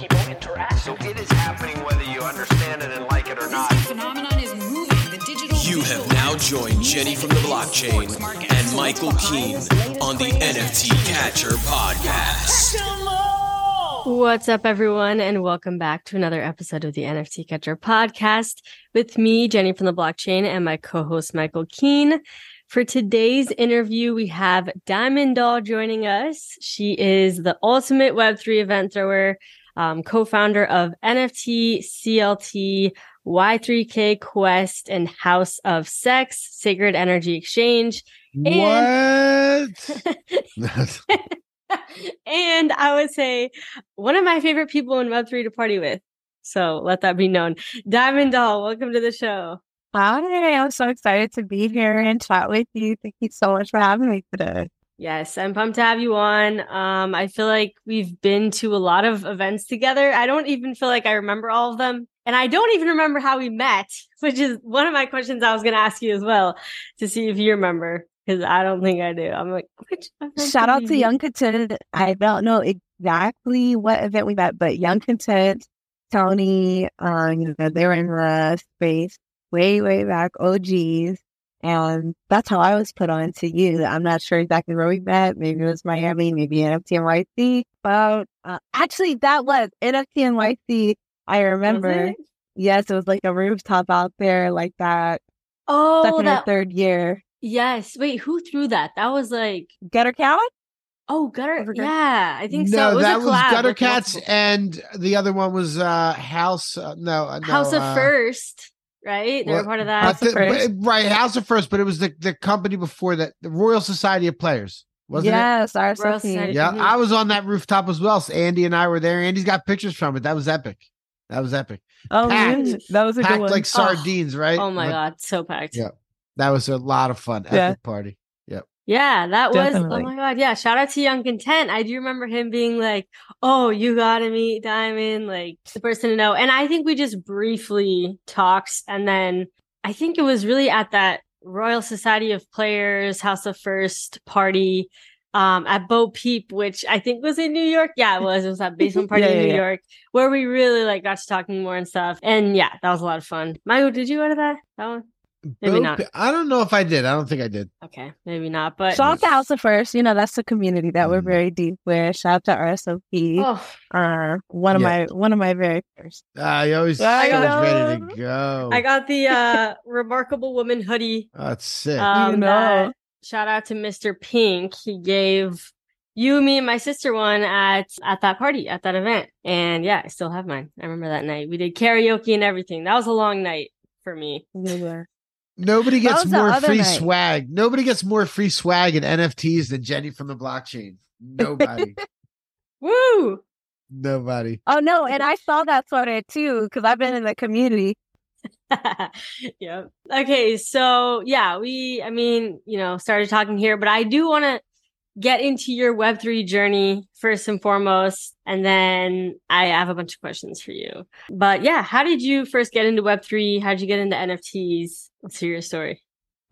people interact. So it is happening whether you understand it and like it or not. phenomenon is moving. The digital You have now joined Jenny from the blockchain and Michael Keen on the NFT Catcher podcast. What's up, everyone, and welcome back to another episode of the NFT Catcher podcast with me, Jenny from the blockchain, and my co host, Michael Keen. For today's interview, we have Diamond Doll joining us. She is the ultimate Web3 event thrower, um, co founder of NFT, CLT, Y3K Quest, and House of Sex, Sacred Energy Exchange. And- What? and I would say one of my favorite people in Web3 to party with. So let that be known. Diamond Doll, welcome to the show. Hi, I'm so excited to be here and chat with you. Thank you so much for having me today. Yes, I'm pumped to have you on. Um, I feel like we've been to a lot of events together. I don't even feel like I remember all of them. And I don't even remember how we met, which is one of my questions I was going to ask you as well to see if you remember, because I don't think I do. I'm like, which Shout out to? Young Content. I don't know exactly what event we met, but Young Content, Tony, uh, you know, they were in the space way, way back, OGs. And that's how I was put on to you. I'm not sure exactly where we met. Maybe it was Miami, maybe NFT NYC. But uh, actually, that was NFT NYC. I Was remember. it? Yes, it was like a rooftop out there, like that Oh, second or third year. yes. Wait, who threw that? That was like, Gutter Cowan? oh, Gutter. Over Yeah, I think so. No, was that a was collab Gutter with Cats, and the other one was uh House. Uh, no, uh, no, House of uh, First, right? They were part of that. House of First. right, House of First, but it was the the company before that, the Royal Society of Players, wasn't it? yes, Royal RSOP. Society. Yeah. I was on that rooftop as well. So Andy and I were there. Andy's got pictures from it. That was epic. That was epic. Oh, Packed. really? that was a good Packed one. like oh. sardines, right? Oh my But god, so packed. Yeah. That was a lot of fun. Epic Yeah. party. Yeah, that was oh my god, yeah. Shout out to Young Content. I do remember him being like, Oh, you gotta meet Diamond, like the person to know. And I think we just briefly talked and then I think it was really at that Royal Society of Players House of First party um at Bo Peep, which I think was in New York. Yeah, it was. It was at basement party Yeah, in New yeah. York where we really like got to talking more and stuff. And yeah, that was a lot of fun. Michael, did you go to that? That one? Maybe Bo not. Pe- I don't know if I did. I don't think I did. Okay, maybe not. But Shout out to House of First. You know, that's the community that we're Mm. very deep with. Shout out to RSOP. oh Uh, one of Yeah. my one of my very first. Uh, you always, I always know. ready to go. I got the uh remarkable woman hoodie. Oh, that's sick. Um, You know. that- shout out to Mr. Pink. He gave you, me, and my sister one at at that party at that event. And yeah, I still have mine. I remember that night. We did karaoke and everything. That was a long night for me. Nobody gets more free night. swag. Nobody gets more free swag in NFTs than Jenny from the blockchain. Nobody. Woo! Nobody. Oh no, and I saw that sweater too because I've been in the community. yeah. Okay. So yeah, we, I mean, you know, started talking here, but I do want to get into your Web3 journey first and foremost. And then I have a bunch of questions for you. But yeah, how did you first get into Web3? How did you get into NFTs? Let's hear your story.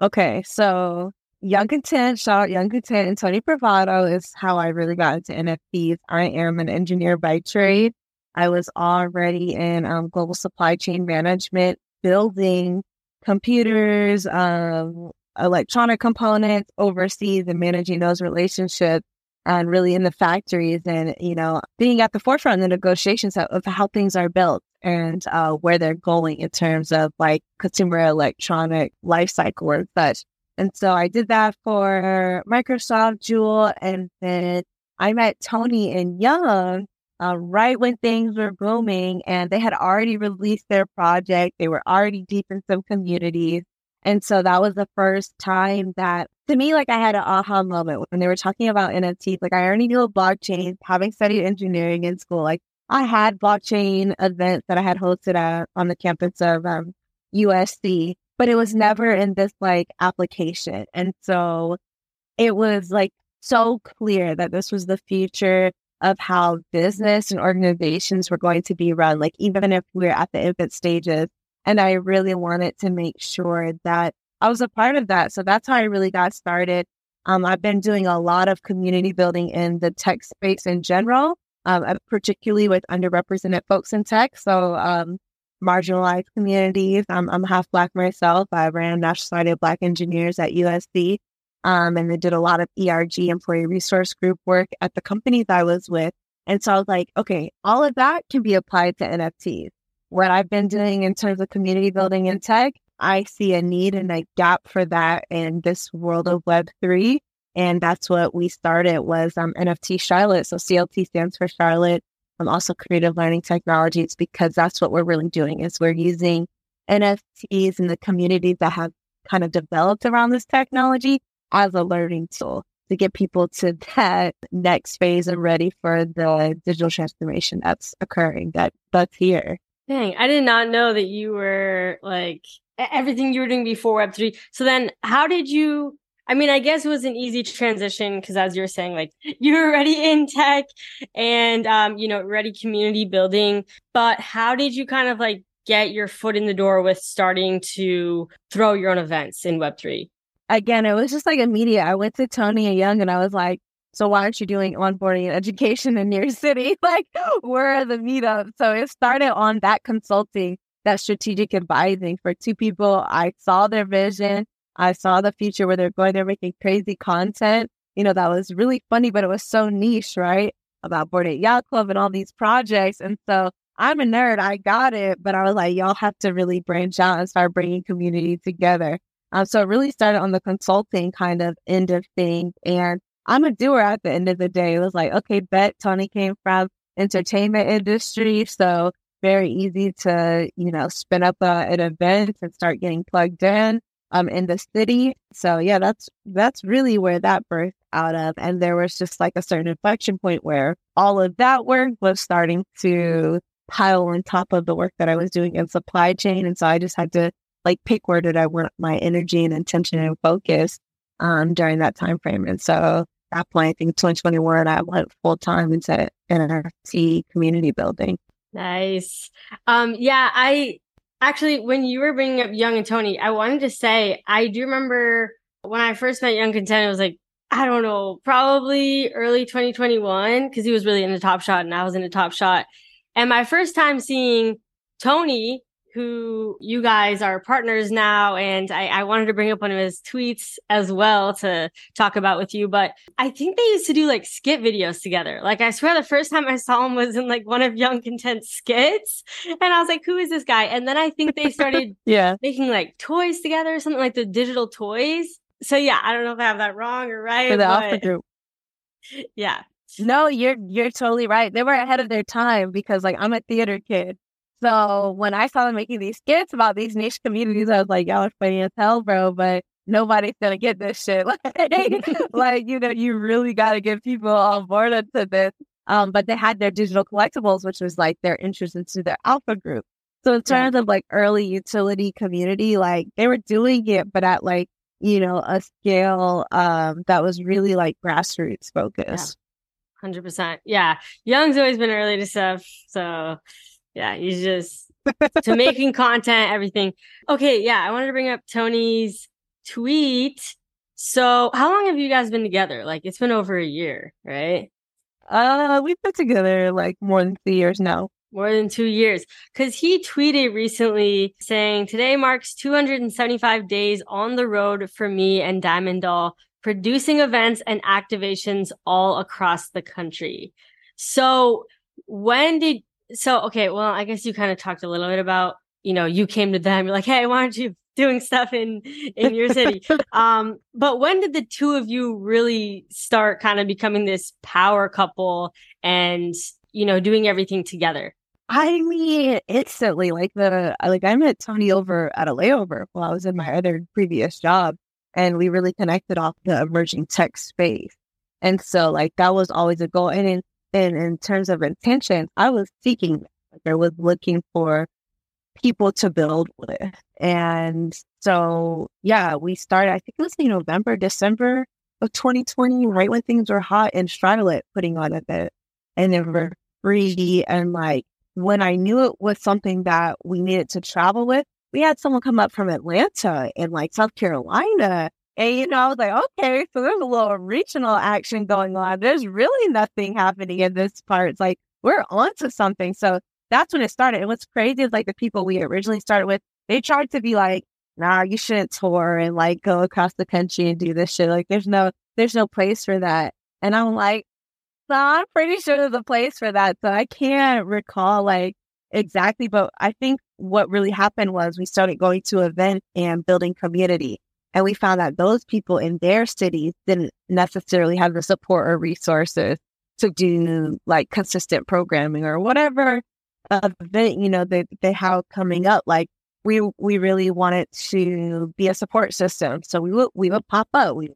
Okay, so Young Content, shout out Young Content and Tony Bravado is how I really got into NFTs. I am an engineer by trade. I was already in um, global supply chain management, building computers, um, electronic components overseas and managing those relationships and really in the factories and, you know, being at the forefront in the negotiations of, of how things are built and uh, where they're going in terms of like consumer electronic life cycle and such. And so I did that for Microsoft, Juul, and then I met Tony and Young uh, right when things were booming and they had already released their project. They were already deep in some communities. And so that was the first time that to me, like I had an aha moment when they were talking about NFTs. Like I already knew blockchain, having studied engineering in school. Like I had blockchain events that I had hosted at, on the campus of um, USC, but it was never in this like application. And so it was like so clear that this was the future of how business and organizations were going to be run, like even if we're at the infant stages. And I really wanted to make sure that I was a part of that. So that's how I really got started. Um, I've been doing a lot of community building in the tech space in general, um, uh, particularly with underrepresented folks in tech. So um, marginalized communities. I'm, I'm half Black myself. I ran National Society of Black Engineers at USC. Um, and they did a lot of ERG, employee resource group work at the companies I was with. And so I was like, okay, all of that can be applied to NFTs. What I've been doing in terms of community building in tech, I see a need and a gap for that in this world of Web3. And that's what we started was um, NFT Charlotte. So CLT stands for Charlotte. I'm also creative learning technologies because that's what we're really doing is we're using NFTs and the communities that have kind of developed around this technology as a learning tool to get people to that next phase and ready for the digital transformation that's occurring that that's here. Dang, I did not know that you were like everything you were doing before Web3. So then how did you I mean, I guess it was an easy transition because as you were saying, like you were already in tech and um, you know, ready community building. But how did you kind of like get your foot in the door with starting to throw your own events in Web3? again, it was just like immediate. I went to Tony and Young and I was like, so why aren't you doing onboarding and education in your city? Like, where are the meetups? So it started on that consulting, that strategic advising for two people. I saw their vision. I saw the future where they're going, they're making crazy content. You know, that was really funny, but it was so niche, right? About Bored Ape Yacht Club and all these projects. And so I'm a nerd. I got it, but I was like, y'all have to really branch out and start bringing community together. Um, so it really started on the consulting kind of end of things. And I'm a doer at the end of the day. It was like, okay, bet Tony came from entertainment industry. So very easy to, you know, spin up an event and start getting plugged in um in the city. So yeah, that's that's really where that birthed out of. And there was just like a certain inflection point where all of that work was starting to pile on top of the work that I was doing in supply chain. And so I just had to like pick where did I want my energy and intention and focus um, during that time frame. And so that point, I think 2021, I went full time into NFT community building. Nice. Um, yeah, I actually, when you were bringing up Young and Tony, I wanted to say, I do remember when I first met Young Content, it was like, I don't know, probably early 2021, because he was really in into Top Shot and I was in into Top Shot. And my first time seeing Tony who you guys are partners now. And I, I, wanted to bring up one of his tweets as well to talk about with you. But I think they used to do like skit videos together. Like I swear the first time I saw him was in like one of Young Content skits. And I was like, who is this guy? And then I think they started yeah. making like toys together or something like the digital toys. So yeah, I don't know if I have that wrong or right. For the but... Alpha group. Yeah. No, you're you're totally right. They were ahead of their time because like I'm a theater kid. So when I saw them making these skits about these niche communities, I was like, y'all are funny as hell, bro, but nobody's gonna get this shit. Like, like you know, you really gotta get people on board into this. Um, but they had their digital collectibles, which was like their interest into their alpha group. So in terms yeah. of like early utility community, like they were doing it, but at like, you know, a scale um that was really like grassroots focused. Hundred percent. Yeah. Young's always been early to stuff. So yeah, he's just to making content, everything. Okay, yeah, I wanted to bring up Tony's tweet. So, how long have you guys been together? Like, it's been over a year, right? Uh, we've been together like more than two years now. More than two years. Because he tweeted recently saying, Today marks 275 days on the road for me and Diamond Doll, producing events and activations all across the country. So, when did so okay, well, I guess you kind of talked a little bit about, you know, you came to them, you're like, hey, why aren't you doing stuff in in your city? um, but when did the two of you really start kind of becoming this power couple and you know doing everything together? I mean, instantly, like the like I met Tony over at a layover while I was in my other previous job, and we really connected off the emerging tech space. And so, like that was always a goal. And in in in terms of intention, I was seeking. Like I was looking for people to build with, and so yeah, we started. I think it was in November, December of 2020, right when things were hot in Charlotte, putting on a bit, and they were free. And like when I knew it was something that we needed to travel with, we had someone come up from Atlanta and like South Carolina. And, you know, I was like, okay, so there's a little regional action going on. There's really nothing happening in this part. It's like, we're onto something. So that's when it started. And what's crazy is like the people we originally started with, they tried to be like, nah, you shouldn't tour and like go across the country and do this shit. Like, there's no, there's no place for that. And I'm like, so I'm pretty sure there's a place for that. So I can't recall like exactly, but I think what really happened was we started going to events and building community. And we found that those people in their cities didn't necessarily have the support or resources to do like consistent programming or whatever event, you know, they, they have coming up. Like we, we really wanted to be a support system. So we would, we would pop up, we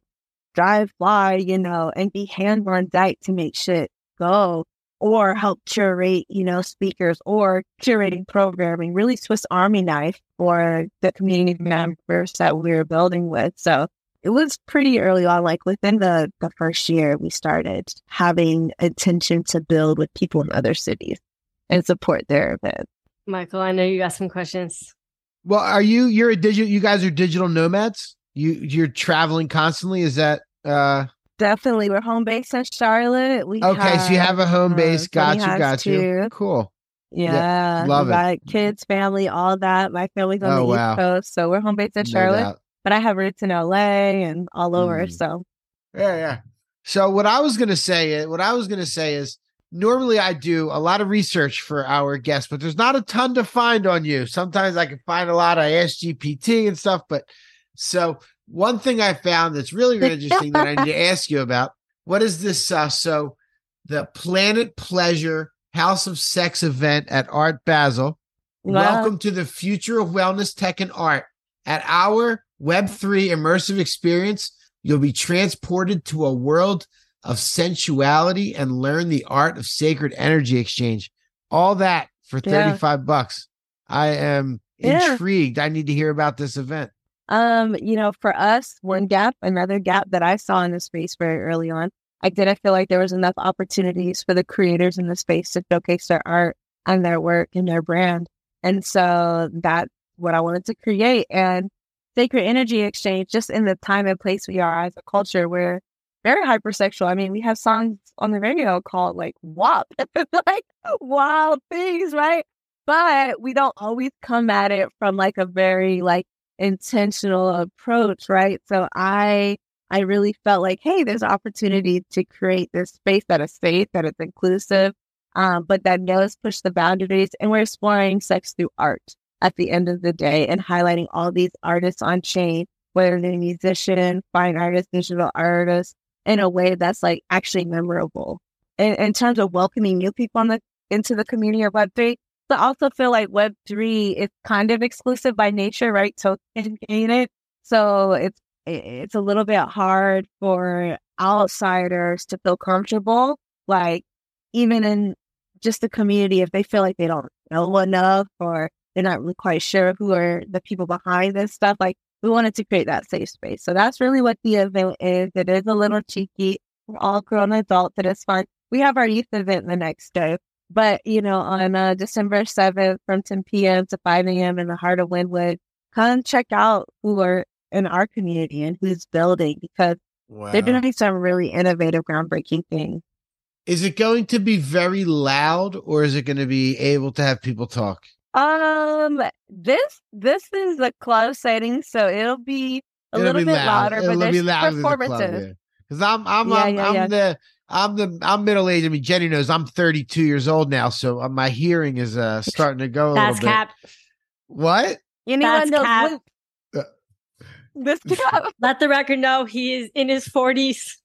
drive by, you know, and be hands on deck to make shit go or help curate, you know, speakers or curating programming, really Swiss Army knife for the community members that we were building with. So it was pretty early on, like within the, the first year, we started having intention to build with people in other cities and support their events. Michael, I know you got some questions. Well, are you you're a digital you guys are digital nomads? You you're traveling constantly? Is that uh Definitely. We're home based in Charlotte. We okay, have, so you have a home uh, base. Got you, got you. Cool. Yeah, love we it. got kids, family, all that. My family's on Oh, the wow. East Coast, so we're home based in No Charlotte. doubt. but I have roots in LA and all over. Mm. So Yeah, yeah. So what I was gonna say, what I was gonna say is normally I do a lot of research for our guests, but there's not a ton to find on you. Sometimes I can find a lot of SGPT and stuff, but so one thing I found that's really, really interesting that I need to ask you about. What is this? Uh, so the Planet Pleasure House of Sex event at Art Basel. Wow. Welcome to the future of wellness, tech, and art. At our Web3 immersive experience, you'll be transported to a world of sensuality and learn the art of sacred energy exchange. All that for Yeah. 35 bucks. I am Yeah. intrigued. I need to hear about this event. Um, you know, for us, one gap, another gap that I saw in the space very early on, I didn't feel like there was enough opportunities for the creators in the space to showcase their art and their work and their brand. And so that's what I wanted to create. And Sacred Energy Exchange, just in the time and place we are as a culture, we're very hypersexual. I mean, we have songs on the radio called like WAP, like wild things, right? But we don't always come at it from like a very like intentional approach, right? So I I really felt like, hey, there's opportunity to create this space that is safe, that is inclusive, um, but that does push the boundaries. And we're exploring sex through art at the end of the day and highlighting all these artists on chain, whether they're musician, fine artist, digital artist, in a way that's like actually memorable. In, in terms of welcoming new people on the into the community of Web3, so I also feel like Web three is kind of exclusive by nature, right? So it. So it's it's a little bit hard for outsiders to feel comfortable, like even in just the community, if they feel like they don't know enough or they're not really quite sure who are the people behind this stuff. Like we wanted to create that safe space. So that's really what the event is. It is a little cheeky. We're all grown adults. It is fun. We have our youth event the next day. But, you know, on uh, December 7th from 10 p.m. to 5 a.m. in the heart of Wynwood, come check out who are in our community and who's building because Wow. they're doing some really innovative, groundbreaking things. Is it going to be very loud or is it going to be able to have people talk? Um, this this is a club setting, so it'll be a It'll little be bit loud. louder, It'll but be there's louder the club, performances. yeah. Because I'm I'm Yeah, I'm, yeah, I'm yeah. the I'm the I'm middle aged. I mean, Jenny knows I'm 32 years old now, so uh, my hearing is uh starting to go a That's little bit. cap. What? Anyone That's knows cap. what- this cap? Let the record know he is in his forties.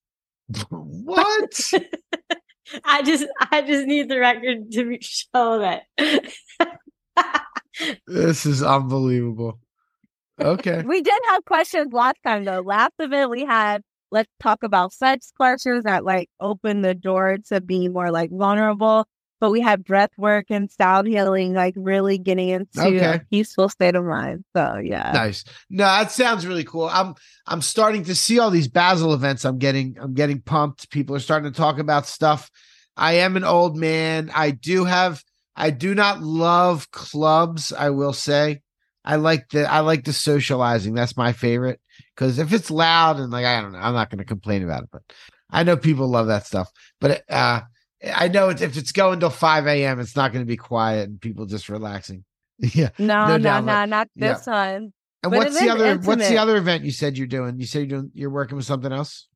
What? I just I just need the record to show that. this is unbelievable. Okay. We did have questions last time though. Last event we had let's talk about sex questions that like open the door to be more like vulnerable. But we have breath work and sound healing, like really getting into Okay. a peaceful state of mind. So yeah. Nice. No, that sounds really cool. I'm I'm starting to see all these Basel events. I'm getting I'm getting pumped. People are starting to talk about stuff. I am an old man. I do have I do not love clubs, I will say. I like the I like the socializing. That's my favorite. Because if it's loud and like I don't know, I'm not gonna complain about it, but I know people love that stuff. But uh I know it's, if it's going till 5 a.m., it's not going to be quiet and people just relaxing. Yeah. No, No no, no, not yeah. this one. And But what's the other what's the other event you said you're doing? You said you're doing you're working with something else?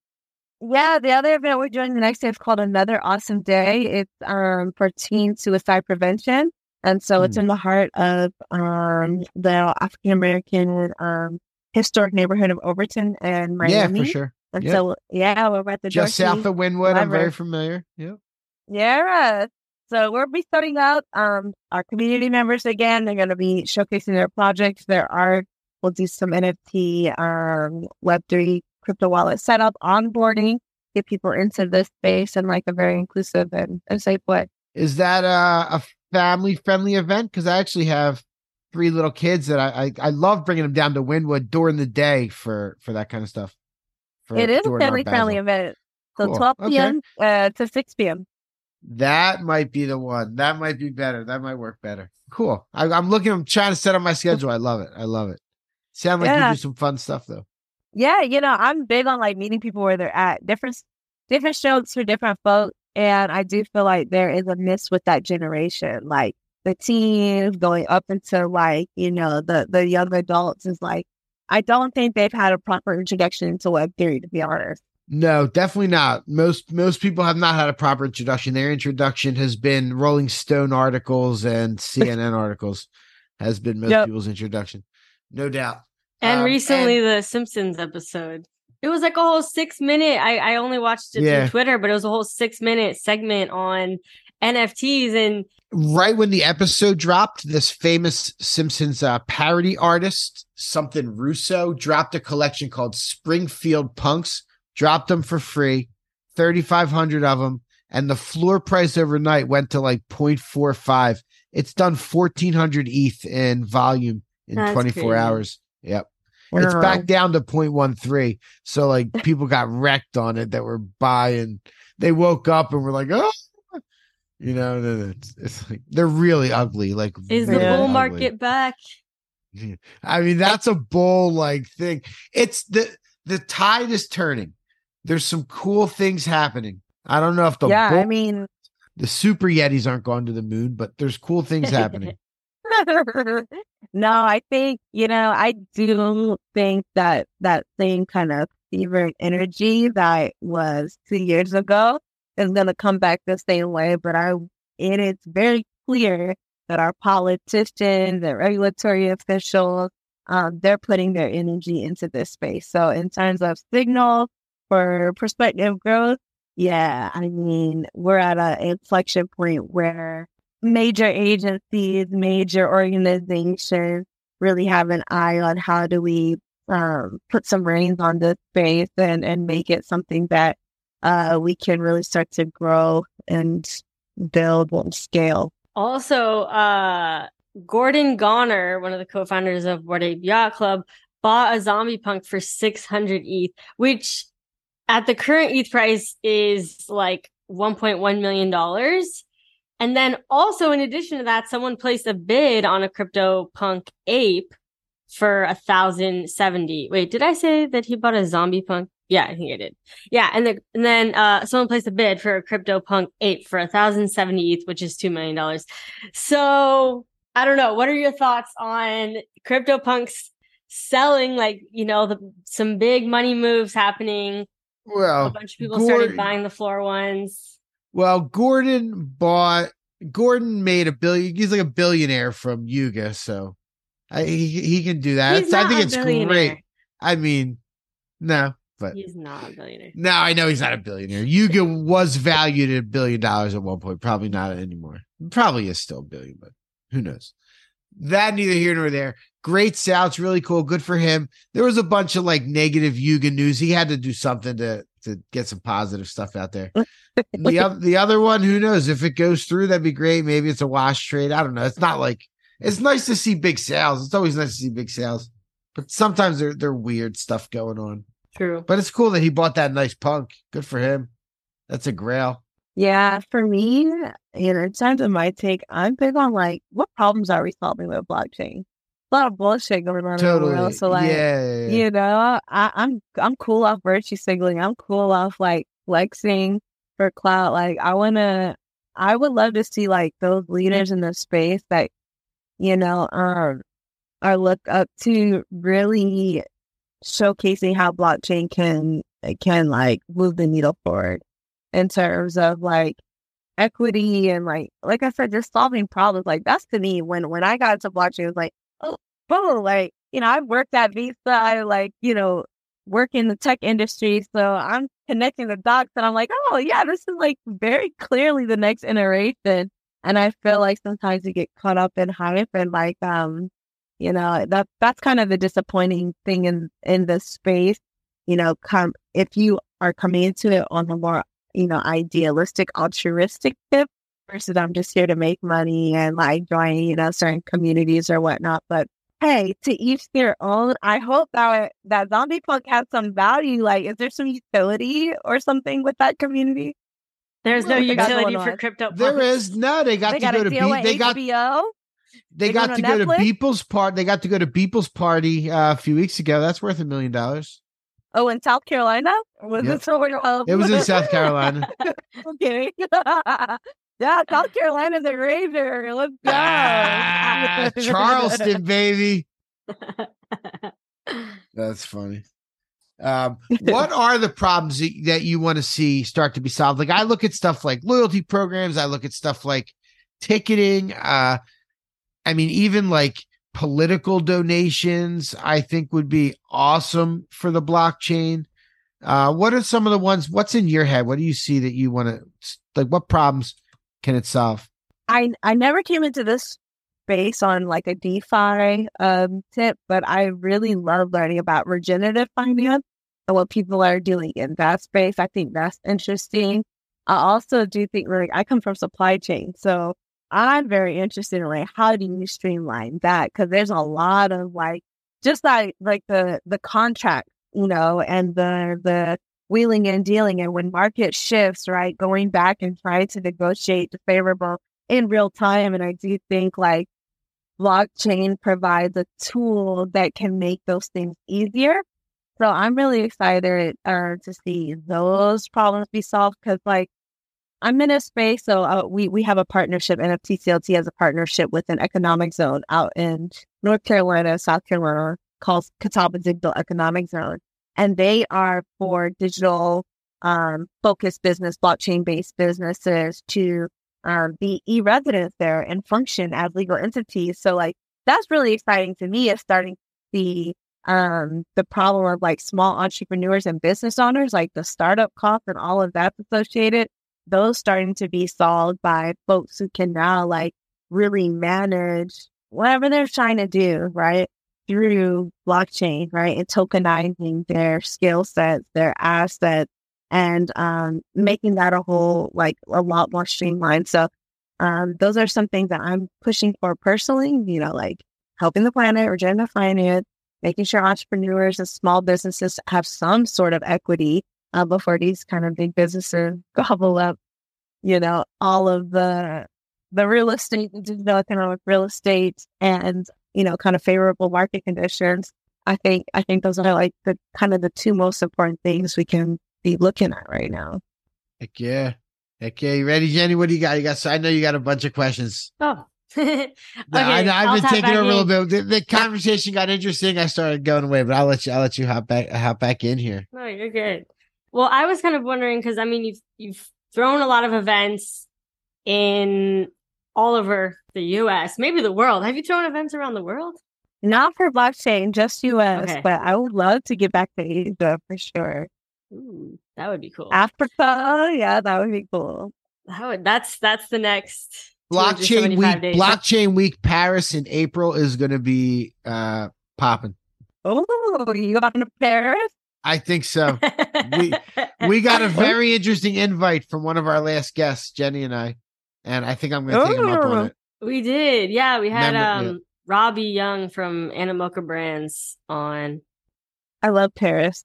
Yeah, the other event we're doing the next day is called Another Awesome Day. It's um for teen suicide prevention. And so it's Hmm. in the heart of um the African American um historic neighborhood of Overtown and Miami. Yeah, for sure. And Yeah. so yeah, we're at the Just Dorsey south of Wynwood. I'm very familiar. Yeah. Yeah. So we'll be starting out um our community members again. They're gonna be showcasing their projects, their art. We'll do some NFT um web3 crypto wallet setup, onboarding, get people into this space in like a very inclusive and, and safe way. Is that uh, a family friendly event? Because I actually have three little kids that I, I I love bringing them down to Wynwood during the day for for that kind of stuff. It is a family friendly event. So Cool. 12 Okay. p.m. Uh, to 6 p.m. That might be the one. That might be better. That might work better. Cool. I, I'm looking. I'm trying to set up my schedule. I love it. I love it. Sound like Yeah. you do some fun stuff though. Yeah, you know, I'm big on like meeting people where they're at. Different different shows for different folks. And I do feel like there is a miss with that generation. Like the teens going up into like, you know, the the young adults is like I don't think they've had a proper introduction to Web three, to be honest. No, definitely not. Most most people have not had a proper introduction. Their introduction has been Rolling Stone articles and CNN articles. Has been most Yep. people's introduction, no doubt. And Um, recently, the Simpsons episode. It was like a whole six minute. I, I only watched it Yeah. through Twitter, but it was a whole six minute segment on NFTs. And right when the episode dropped, this famous Simpsons uh, parody artist, something Russo, dropped a collection called Springfield Punks. Dropped them for free, thirty five hundred of them, and the floor price overnight went to like 0.45. It's done fourteen hundred ETH in volume in That's twenty four crazy. hours. Yep. It's back down to 0.13. So like people got wrecked on it that were buying. They woke up and were like, oh, you know, it's, it's like they're really ugly. Like is the really bull ugly. market back? I mean, that's a bull like thing. It's the the tide is turning. There's some cool things happening. I don't know if the yeah, I mean the super yetis aren't going to the moon, but there's cool things happening. no, I think, you know, I do think that that same kind of fever energy that was two years ago is going to come back the same way. But I, it is very clear that our politicians and regulatory officials, um, they're putting their energy into this space. So in terms of signal for prospective growth, yeah, I mean, we're at an inflection point where major agencies, major organizations really have an eye on how do we um, put some reins on this space and, and make it something that uh, we can really start to grow and build and scale. Also, uh, Gordon Goner, one of the co-founders of Bored Ape Yacht Club, bought a zombie punk for 600 ETH, which at the current ETH price is like 1.1 million dollars. And then also in addition to that, someone placed a bid on a crypto punk ape for a thousand seventy. Wait, did I say that he bought a zombie punk? Yeah, I think I did. Yeah, and, the, and then uh, someone placed a bid for a crypto punk ape for a thousand seventy ETH, which is two million dollars. So I don't know. What are your thoughts on crypto punks selling? Like you know, the some big money moves happening. Well, a bunch of people started buying the floor ones. Well, Gordon bought. Gordon made a billion. He's like a billionaire from Yuga, so I, he he can do that. I think it's great. I mean, no, but He's not a billionaire. no, I know he's not a billionaire. Yuga was valued at a billion dollars at one point. Probably not anymore. Probably is still a billion, but who knows? That neither here nor there. great sales, really cool, good for him. There was a bunch of like negative Yuga news. He had to do something to to get some positive stuff out there. the other the other one, who knows if it goes through, that'd be great. Maybe it's a wash trade. I don't know. It's not like it's nice to see big sales. It's always nice to see big sales, but sometimes they're they're weird stuff going on. True. But it's cool that he bought that nice punk. Good for him. That's a grail. Yeah, for me, you know, in terms of my take, I'm big on like what problems are we solving with blockchain? A lot of bullshit going on in the Totally. world. So like, yeah, yeah, yeah. you know, I, I'm I'm cool off virtue signaling. I'm cool off like flexing for cloud. Like I wanna, I would love to see like those leaders in the space that, you know, um, are looked up to really showcasing how blockchain can can like move the needle forward in terms of like equity and like like I said, just solving problems. Like that's to me when when I got into blockchain, it was like, oh, boom, like you know, I've worked at Visa, I like you know work in the tech industry, so I'm connecting the dots, and I'm like, oh yeah, this is like very clearly the next iteration. And I feel like sometimes you get caught up in hype and like um, you know, that that's kind of the disappointing thing in in this space. You know, come if you are coming into it on a more you know, idealistic, altruistic tip versus I'm just here to make money and like join, you know, certain communities or whatnot. But hey, to each their own. I hope that that zombie punk has some value. Like, is there some utility or something with that community? There's no What they got utility for crypto. There is punks. no. They got They to got go to deal Be- with they got HBO. They They got to go to Netflix? Beeple's part. They got to go to Beeple's party uh, a few weeks ago. That's worth a million dollars. Oh, in South Carolina? Was Yep. it somewhere else? It was in South Carolina. okay. yeah, South Carolina's a rager. Let's go. Ah, Charleston, baby. That's funny. Um, what are the problems that, that you want to see start to be solved? Like I look at stuff like loyalty programs. I look at stuff like ticketing. Uh, I mean, even like political donations, I think would be awesome for the blockchain. Uh, what are some of the ones? What's in your head? What do you see that you want to like? What problems can it solve? I I never came into this space on like a DeFi um tip, but I really love learning about regenerative finance and what people are doing in that space. I think that's interesting. I also do think like I come from supply chain, so I'm very interested in like how do you streamline that because there's a lot of like just like like the the contract, you know, and the the wheeling and dealing, and when market shifts, right, going back and trying to negotiate the favorable in real time. And I do think like blockchain provides a tool that can make those things easier. So I'm really excited uh, to see those problems be solved because, like, I'm in a space. So uh, we we have a partnership. NFTCLT has a partnership with an economic zone out in North Carolina, South Carolina, called Catawba Digital Economic Zone, and they are for digital um, focused business, blockchain based businesses to um, be e-residents there and function as legal entities. So like that's really exciting to me is starting to see um, the problem of like small entrepreneurs and business owners, like the startup costs and all of that's associated, those starting to be solved by folks who can now like really manage whatever they're trying to do, right? Through blockchain, right? And tokenizing their skill sets, their assets, and um, making that a whole like a lot more streamlined. So um, those are some things that I'm pushing for personally. You know, like helping the planet, regenerative finance, making sure entrepreneurs and small businesses have some sort of equity uh, before these kind of big businesses gobble up. You know, all of the the real estate, the digital economic real estate, and you know, kind of favorable market conditions. I think I think those are like the kind of the two most important things we can be looking at right now. Heck yeah. Heck yeah. You ready, Jenny? What do you got? You got so I know you got a bunch of questions. Oh. okay, I, I'll I've been taking back over a little bit. The, the conversation got interesting. I started going away, but I'll let you. I'll let you hop back. Hop back in here. No, you're good. Well, I was kind of wondering because I mean you've you've thrown a lot of events in all over the US, maybe the world. Have you thrown events around the world? Not for blockchain, just US, Okay. but I would love to get back to Asia for sure. Ooh, that would be cool. Africa, yeah, that would be cool. That would, that's that's the next Blockchain week, days. blockchain week Paris in April is going to be uh popping. Oh, you going to Paris? I think so. we we got a very interesting invite from one of our last guests, Jenny and I, and I think I'm going to take him up on it. We did. Yeah, we had Member- um Robby Yung from Animoca Brands on. I love Paris.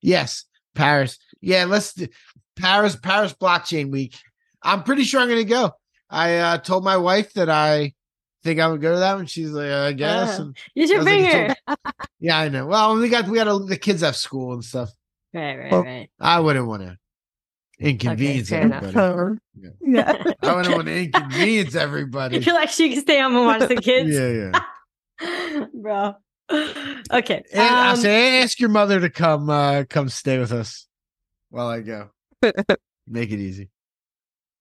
Yes, Paris. Yeah, let's do Paris. Paris Blockchain Week. I'm pretty sure I'm going to go. I uh, told my wife that I think I would go to that one. She's like, I guess. Uh, And You I should was bring like, her. yeah, I know. Well, we got we got a, the kids have school and stuff. Right, right, Well, right. I wouldn't want to inconvenience fair enough. everybody. Um, yeah. I wouldn't want to inconvenience everybody. You feel like she can stay home and watch the kids, yeah, yeah. bro. Okay. And I um, say, ask your mother to come uh come stay with us while I go. Make it easy.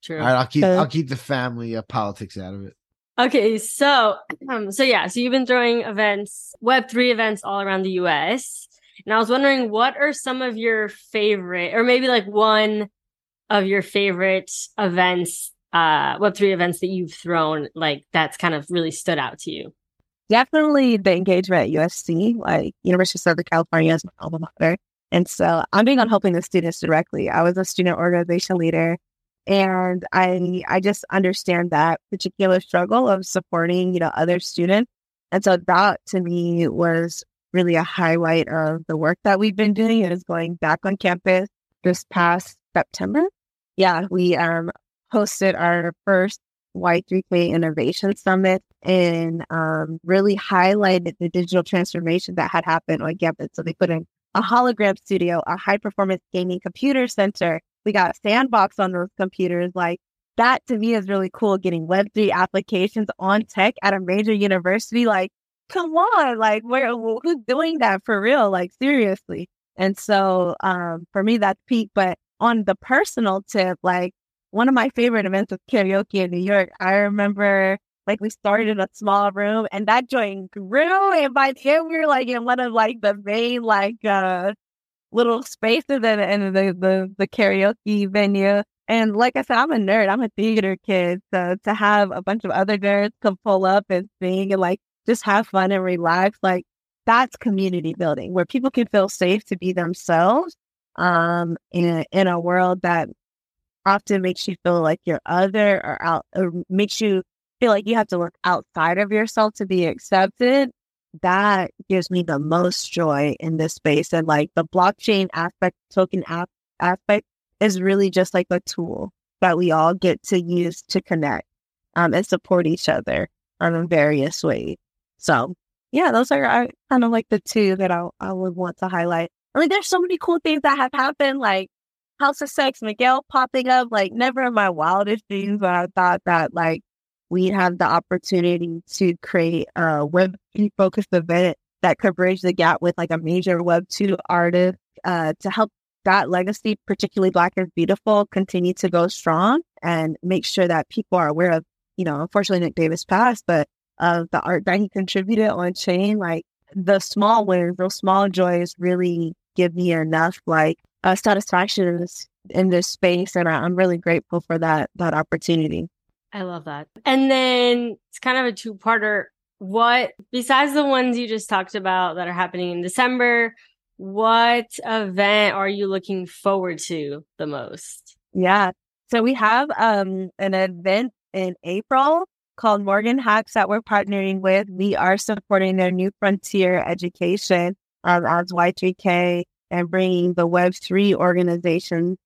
true. All right, I'll keep Uh, I'll keep the family uh, politics out of it. Okay, so um, so yeah, so you've been throwing events, Web three events all around the U.S. And I was wondering, what are some of your favorite, or maybe like one of your favorite events, uh, Web three events that you've thrown, like that's kind of really stood out to you? Definitely the engagement at USC, like University of Southern California is my alma mater. And so I'm big on helping the students directly. I was a student organization leader and I I just understand that particular struggle of supporting, you know, other students. And so that to me was really a highlight of the work that we've been doing. It is going back on campus this past September. Yeah, we um hosted our first Y3K Innovation Summit and um, really highlighted the digital transformation that had happened on campus. So they put in a hologram studio, a high performance gaming computer center. We got sandbox on those computers. Like that to me is really cool getting Web3 applications on tech at a major university. Like, come on, like, where, who's doing that for real? Like, seriously. And so um, for me, that's peak. But on the personal tip, like, one of my favorite events was karaoke in New York. I remember like we started in a small room and that joint grew and by the end we were like in one of like the main like uh little spaces in, in the, the the karaoke venue. And like I said, I'm a nerd. I'm a theater kid. So to have a bunch of other nerds come pull up and sing and like just have fun and relax, like that's community building where people can feel safe to be themselves um in a, in a world that often makes you feel like you're other or out or makes you feel like you have to look outside of yourself to be accepted that gives me the most joy in this space and like the blockchain aspect token app aspect is really just like a tool that we all get to use to connect um, and support each other um, in various ways. So yeah those are uh, kind of like the two that I, I would want to highlight. I mean there's so many cool things that have happened like House of Sex, Miguel popping up, like never in my wildest dreams, but I thought that like we'd have the opportunity to create a web focused event that could bridge the gap with like a major web two artist uh, to help that legacy, particularly Black is Beautiful, continue to go strong and make sure that people are aware of, you know, unfortunately Nick Davis passed, but of the art that he contributed on chain, like the small wins, those small joys really give me enough like uh, satisfaction in this in this space, and I'm really grateful for that that opportunity. I love that. And then it's kind of a two parter. What, besides the ones you just talked about that are happening in December, what event are you looking forward to the most? Yeah, so we have um an event in April called Morgan Hacks that we're partnering with. We are supporting their New Frontier Education um, as Y3K and bringing the Web3 organization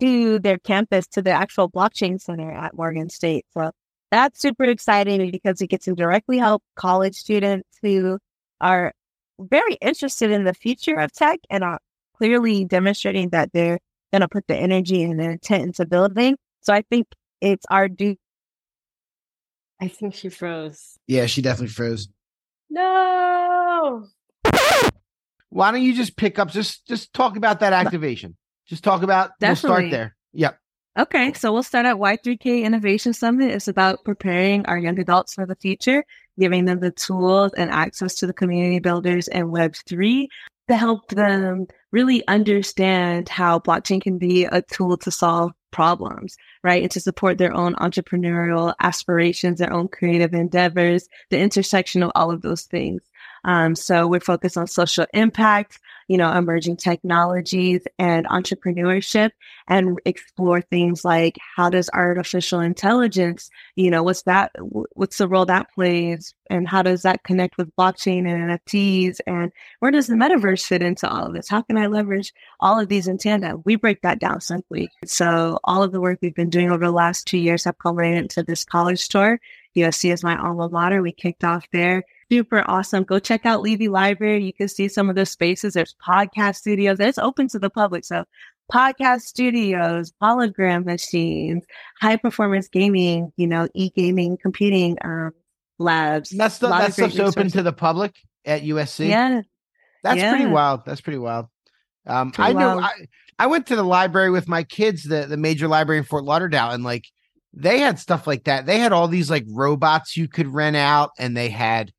to their campus, to the actual blockchain center at Morgan State. So that's super exciting because it gets to directly help college students who are very interested in the future of tech and are clearly demonstrating that they're going to put the energy and the intent into building. So I think it's our due. I think she froze. Yeah, she definitely froze. No. Why don't you just pick up just just talk about that activation? Just talk about we'll start Definitely. there. Yep. Okay, so we'll start at Y3K Innovation Summit. It's about preparing our young adults for the future, giving them the tools and access to the community builders and Web3 to help them really understand how blockchain can be a tool to solve problems, right? And to support their own entrepreneurial aspirations, their own creative endeavors, the intersection of all of those things. Um, so we're focused on social impact, you know, emerging technologies and entrepreneurship and explore things like how does artificial intelligence, you know, what's that, what's the role that plays and how does that connect with blockchain and NFTs and where does the metaverse fit into all of this? How can I leverage all of these in tandem? We break that down simply. So all of the work we've been doing over the last two years have culminated into this college tour. USC is my alma mater. We kicked off there super awesome. Go check out Leavey Library. You can see some of the spaces. There's podcast studios. It's open to the public. So podcast studios, hologram machines, high performance gaming, you know, e-gaming, computing um, labs. That's the, that stuff's open to the public at USC. Yeah. That's yeah. pretty wild. That's pretty wild. Um, Pretty I know. I, I went to the library with my kids, the, the major library in Fort Lauderdale, and like they had stuff like that. They had all these like robots you could rent out, and they had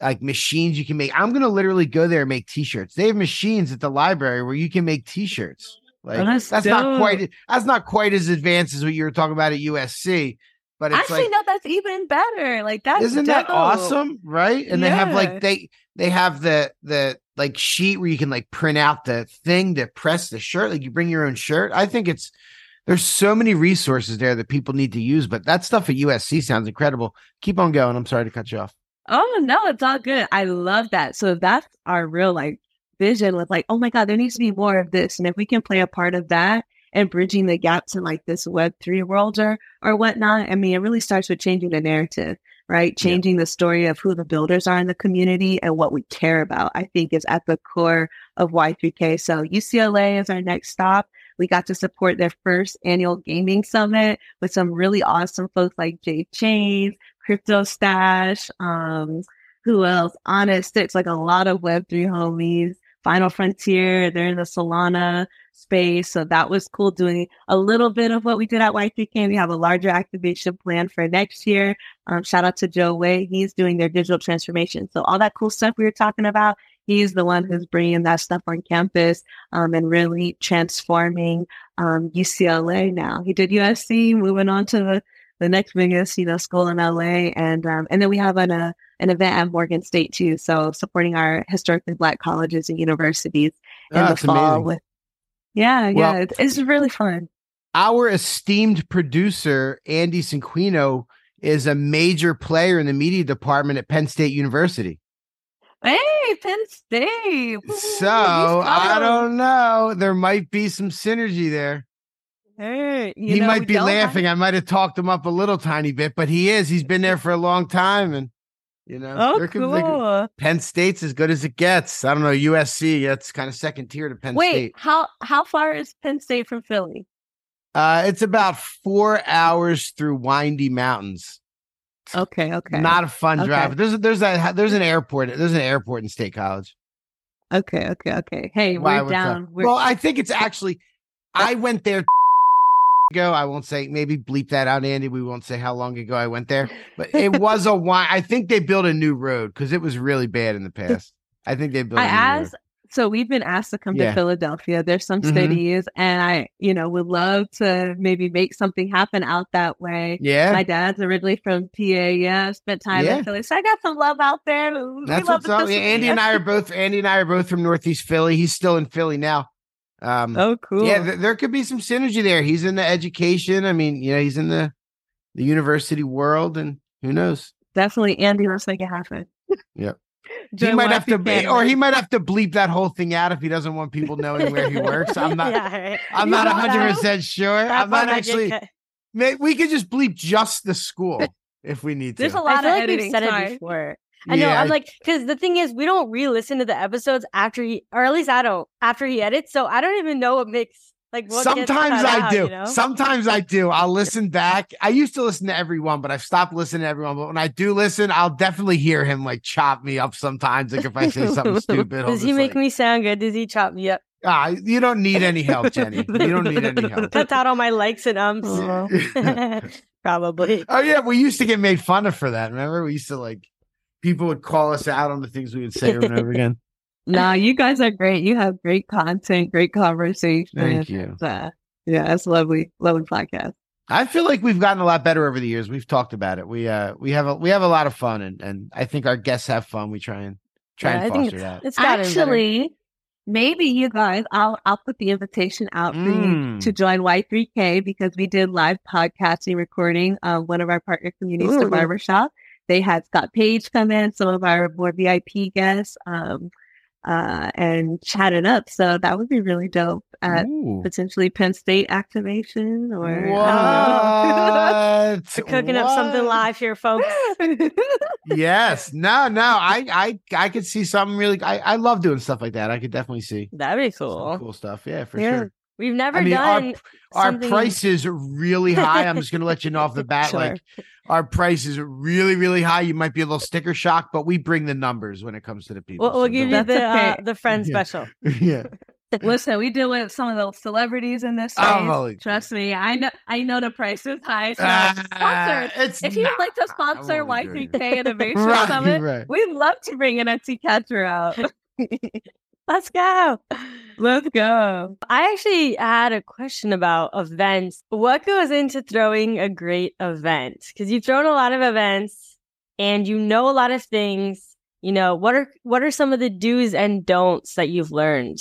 like machines you can make. I'm gonna literally go there and make t-shirts. They have machines at the library where you can make t-shirts. Like that's that's not quite that's not quite as advanced as what you were talking about at USC, but it's Actually, like no, that's even better. Like that's isn't that awesome? Right? And they have like they they have the the like sheet where you can like print out the thing to press the shirt. Like you bring your own shirt. I think it's there's so many resources there that people need to use, but that stuff at USC sounds incredible. Keep on going. I'm sorry to cut you off. Oh no, it's all good. I love that. So that's our real like vision with like, oh my God, there needs to be more of this. And if we can play a part of that and bridging the gaps in like this web three world or or whatnot, I mean, it really starts with changing the narrative, right? Changing the story of who the builders are in the community and what we care about, I think is at the core of Y3K. So UCLA is our next stop. We got to support their first annual gaming summit with some really awesome folks like Jay Chains, Crypto Stash, um, who else? Honest, it's like a lot of Web3 homies. Final Frontier, they're in the Solana space. So that was cool doing a little bit of what we did at Y3K. We have a larger activation plan for next year. Um, shout out to Joe Way. He's doing their digital transformation. So all that cool stuff we were talking about, he's the one who's bringing that stuff on campus um, and really transforming um, UCLA now. He did USC, moving on to the, the next biggest, you know, school in LA. And, um, and then we have an, uh, an event at Morgan State too. So supporting our historically black colleges and universities in Oh, the fall amazing. with, yeah, Well- yeah, it's, it's really fun. Our esteemed producer, Andy Cinquino, is a major player in the media department at Penn State University. Hey, Penn State. So I don't know. There might be some synergy there. Hey, you he know, might be don't have- laughing. I might have talked him up a little tiny bit, but he is. He's been there for a long time, and you know, Oh, there could- Penn State's as good as it gets. I don't know. USC, that's kind of second tier to Penn Wait, State. how how far is Penn State from Philly? Uh, it's about four hours through windy mountains. Okay, okay, Not a fun Okay. drive. There's there's a there's an airport. There's an airport in State College. okay, okay, okay. Hey, Why, we're down. We're, Well, I think it's actually. I went there ago. I won't say. Maybe bleep that out, Andy. We won't say how long ago I went there, but it was a while. I think they built a new road because it was really bad in the past. I think they built. I a new asked. road. So we've been asked to come Yeah. to Philadelphia. There's some Mhm. studies, and I, you know, would love to maybe make something happen out that way. Yeah, My dad's originally from PA. Yeah, spent time Yeah. in Philly, so I got some love out there. We that's love what's up. Yeah, Andy and I are both. Andy and I are both from Northeast Philly. He's still in Philly now. Um, Oh, cool. Yeah, th- there could be some synergy there. He's in the education. I mean, you know, he's in the the university world, and who knows? Definitely, Andy. Let's make it happen. Yep. Join he might have to, YP be, or he might have to bleep that whole thing out if he doesn't want people knowing where he works. I'm not. Yeah, right. I'm You not 100 percent sure. that I'm not part I get actually. cut. May, we could just bleep just the school if we need to. There's a lot feel of like we've editing. said it before. I know. Yeah, I'm like, because the thing is, we don't re-listen to the episodes after he, or at least I don't, after he edits. So I don't even know what makes like what. gets Sometimes I out, do. You know? Sometimes I do. I'll listen back. I used to listen to everyone, but I've stopped listening to everyone. But when I do listen, I'll definitely hear him like chop me up sometimes. Like if I say something stupid, Does he make like, me sound good? Does he chop me up? Ah, you don't need any help, Jenny. You don't need any help. Cuts out all my likes and ums. Probably. Oh yeah, we used to get made fun of for that. Remember, we used to like people would call us out on the things we would say over and over again. Nah, you guys are great. You have great content, great conversation. Thank you. Uh, Yeah, it's lovely, lovely podcast. I feel like we've gotten a lot better over the years. We've talked about it. We uh we have a we have a lot of fun and and I think our guests have fun. We try and try Yeah, I and think foster it's, that. it's gotten better. Actually, maybe you guys, I'll I'll put the invitation out for you Mm. to join Y3K because we did live podcasting recording of one of our partner communities, the barbershop. They had Scott Page come in, some of our more VIP guests, um, uh, and chat it up. So that would be really dope at Ooh. potentially Penn State activation or What? Cooking up something live here, folks. Yes. No, no. I I I could see something really I, I love doing stuff like that. I could definitely see That'd be some cool. cool stuff. Yeah, for Yeah. sure. We've never I mean, done Our something- prices are really high. I'm just gonna let you know off the bat. Sure. Like our price is really, really high. You might be a little sticker shock, but we bring the numbers when it comes to the people. We'll, we'll give you the That's uh, the friend Yeah. special. yeah. Listen, we deal with some of the celebrities in this space. Oh, holy- Trust me, I know. I know the price is high. So Ah, sponsor. it's If you'd like to sponsor won't Y3K Innovation Right, Summit, right. we'd love to bring an NFT catcher out. Let's go. Let's go. I actually had a question about events. What goes into throwing a great event? Because you've thrown a lot of events and you know a lot of things. You know, what are what are some of the do's and don'ts that you've learned?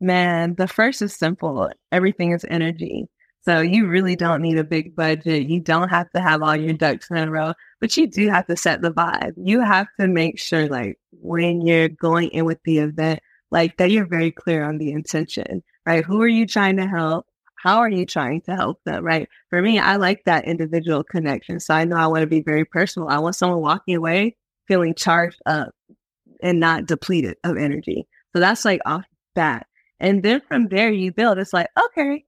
Man, the first is simple. Everything is energy. So you really don't need a big budget. You don't have to have all your ducks in a row, but you do have to set the vibe. You have to make sure, like, when you're going in with the event, like that you're very clear on the intention, right? Who are you trying to help? How are you trying to help them, right? For me, I like that individual connection. So I know I want to be very personal. I want someone walking away feeling charged up and not depleted of energy. So that's like off bat. And then from there, you build. It's like, okay,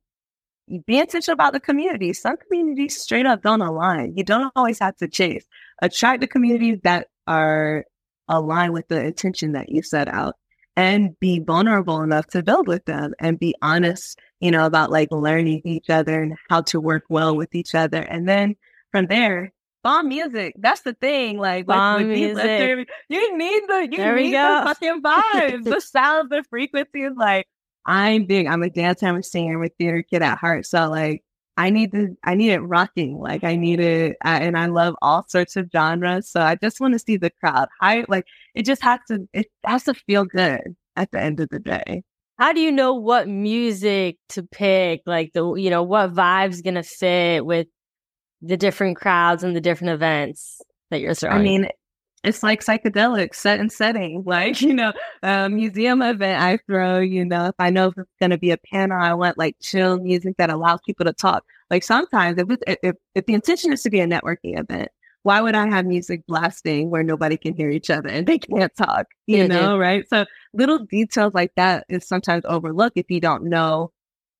be intentional about the community. Some communities straight up don't align. You don't always have to chase. Attract the communities that are aligned with the intention that you set out and be vulnerable enough to build with them and be honest, you know, about like learning each other and how to work well with each other. And then from there, bomb music. That's the thing. Like Bomb music. you need the you There need the fucking vibes, the sound, the frequencies. Like I'm big. I'm a dancer. I'm a singer. I'm a theater kid at heart. So like I need to. I need it rocking. Like I need it, I, and I love all sorts of genres. So I just want to see the crowd. I like it. Just has to. It has to feel good at the end of the day. How do you know what music to pick? Like the you know what vibes gonna fit with the different crowds and the different events that you're throwing. I mean, it's like psychedelic set and setting. Like, you know, a museum event I throw, you know, if I know if it's going to be a panel, I want like chill music that allows people to talk. Like sometimes if, it's, if, if the intention is to be a networking event, why would I have music blasting where nobody can hear each other and they can't talk, you Yeah, know, right? So little details like that is sometimes overlooked if you don't know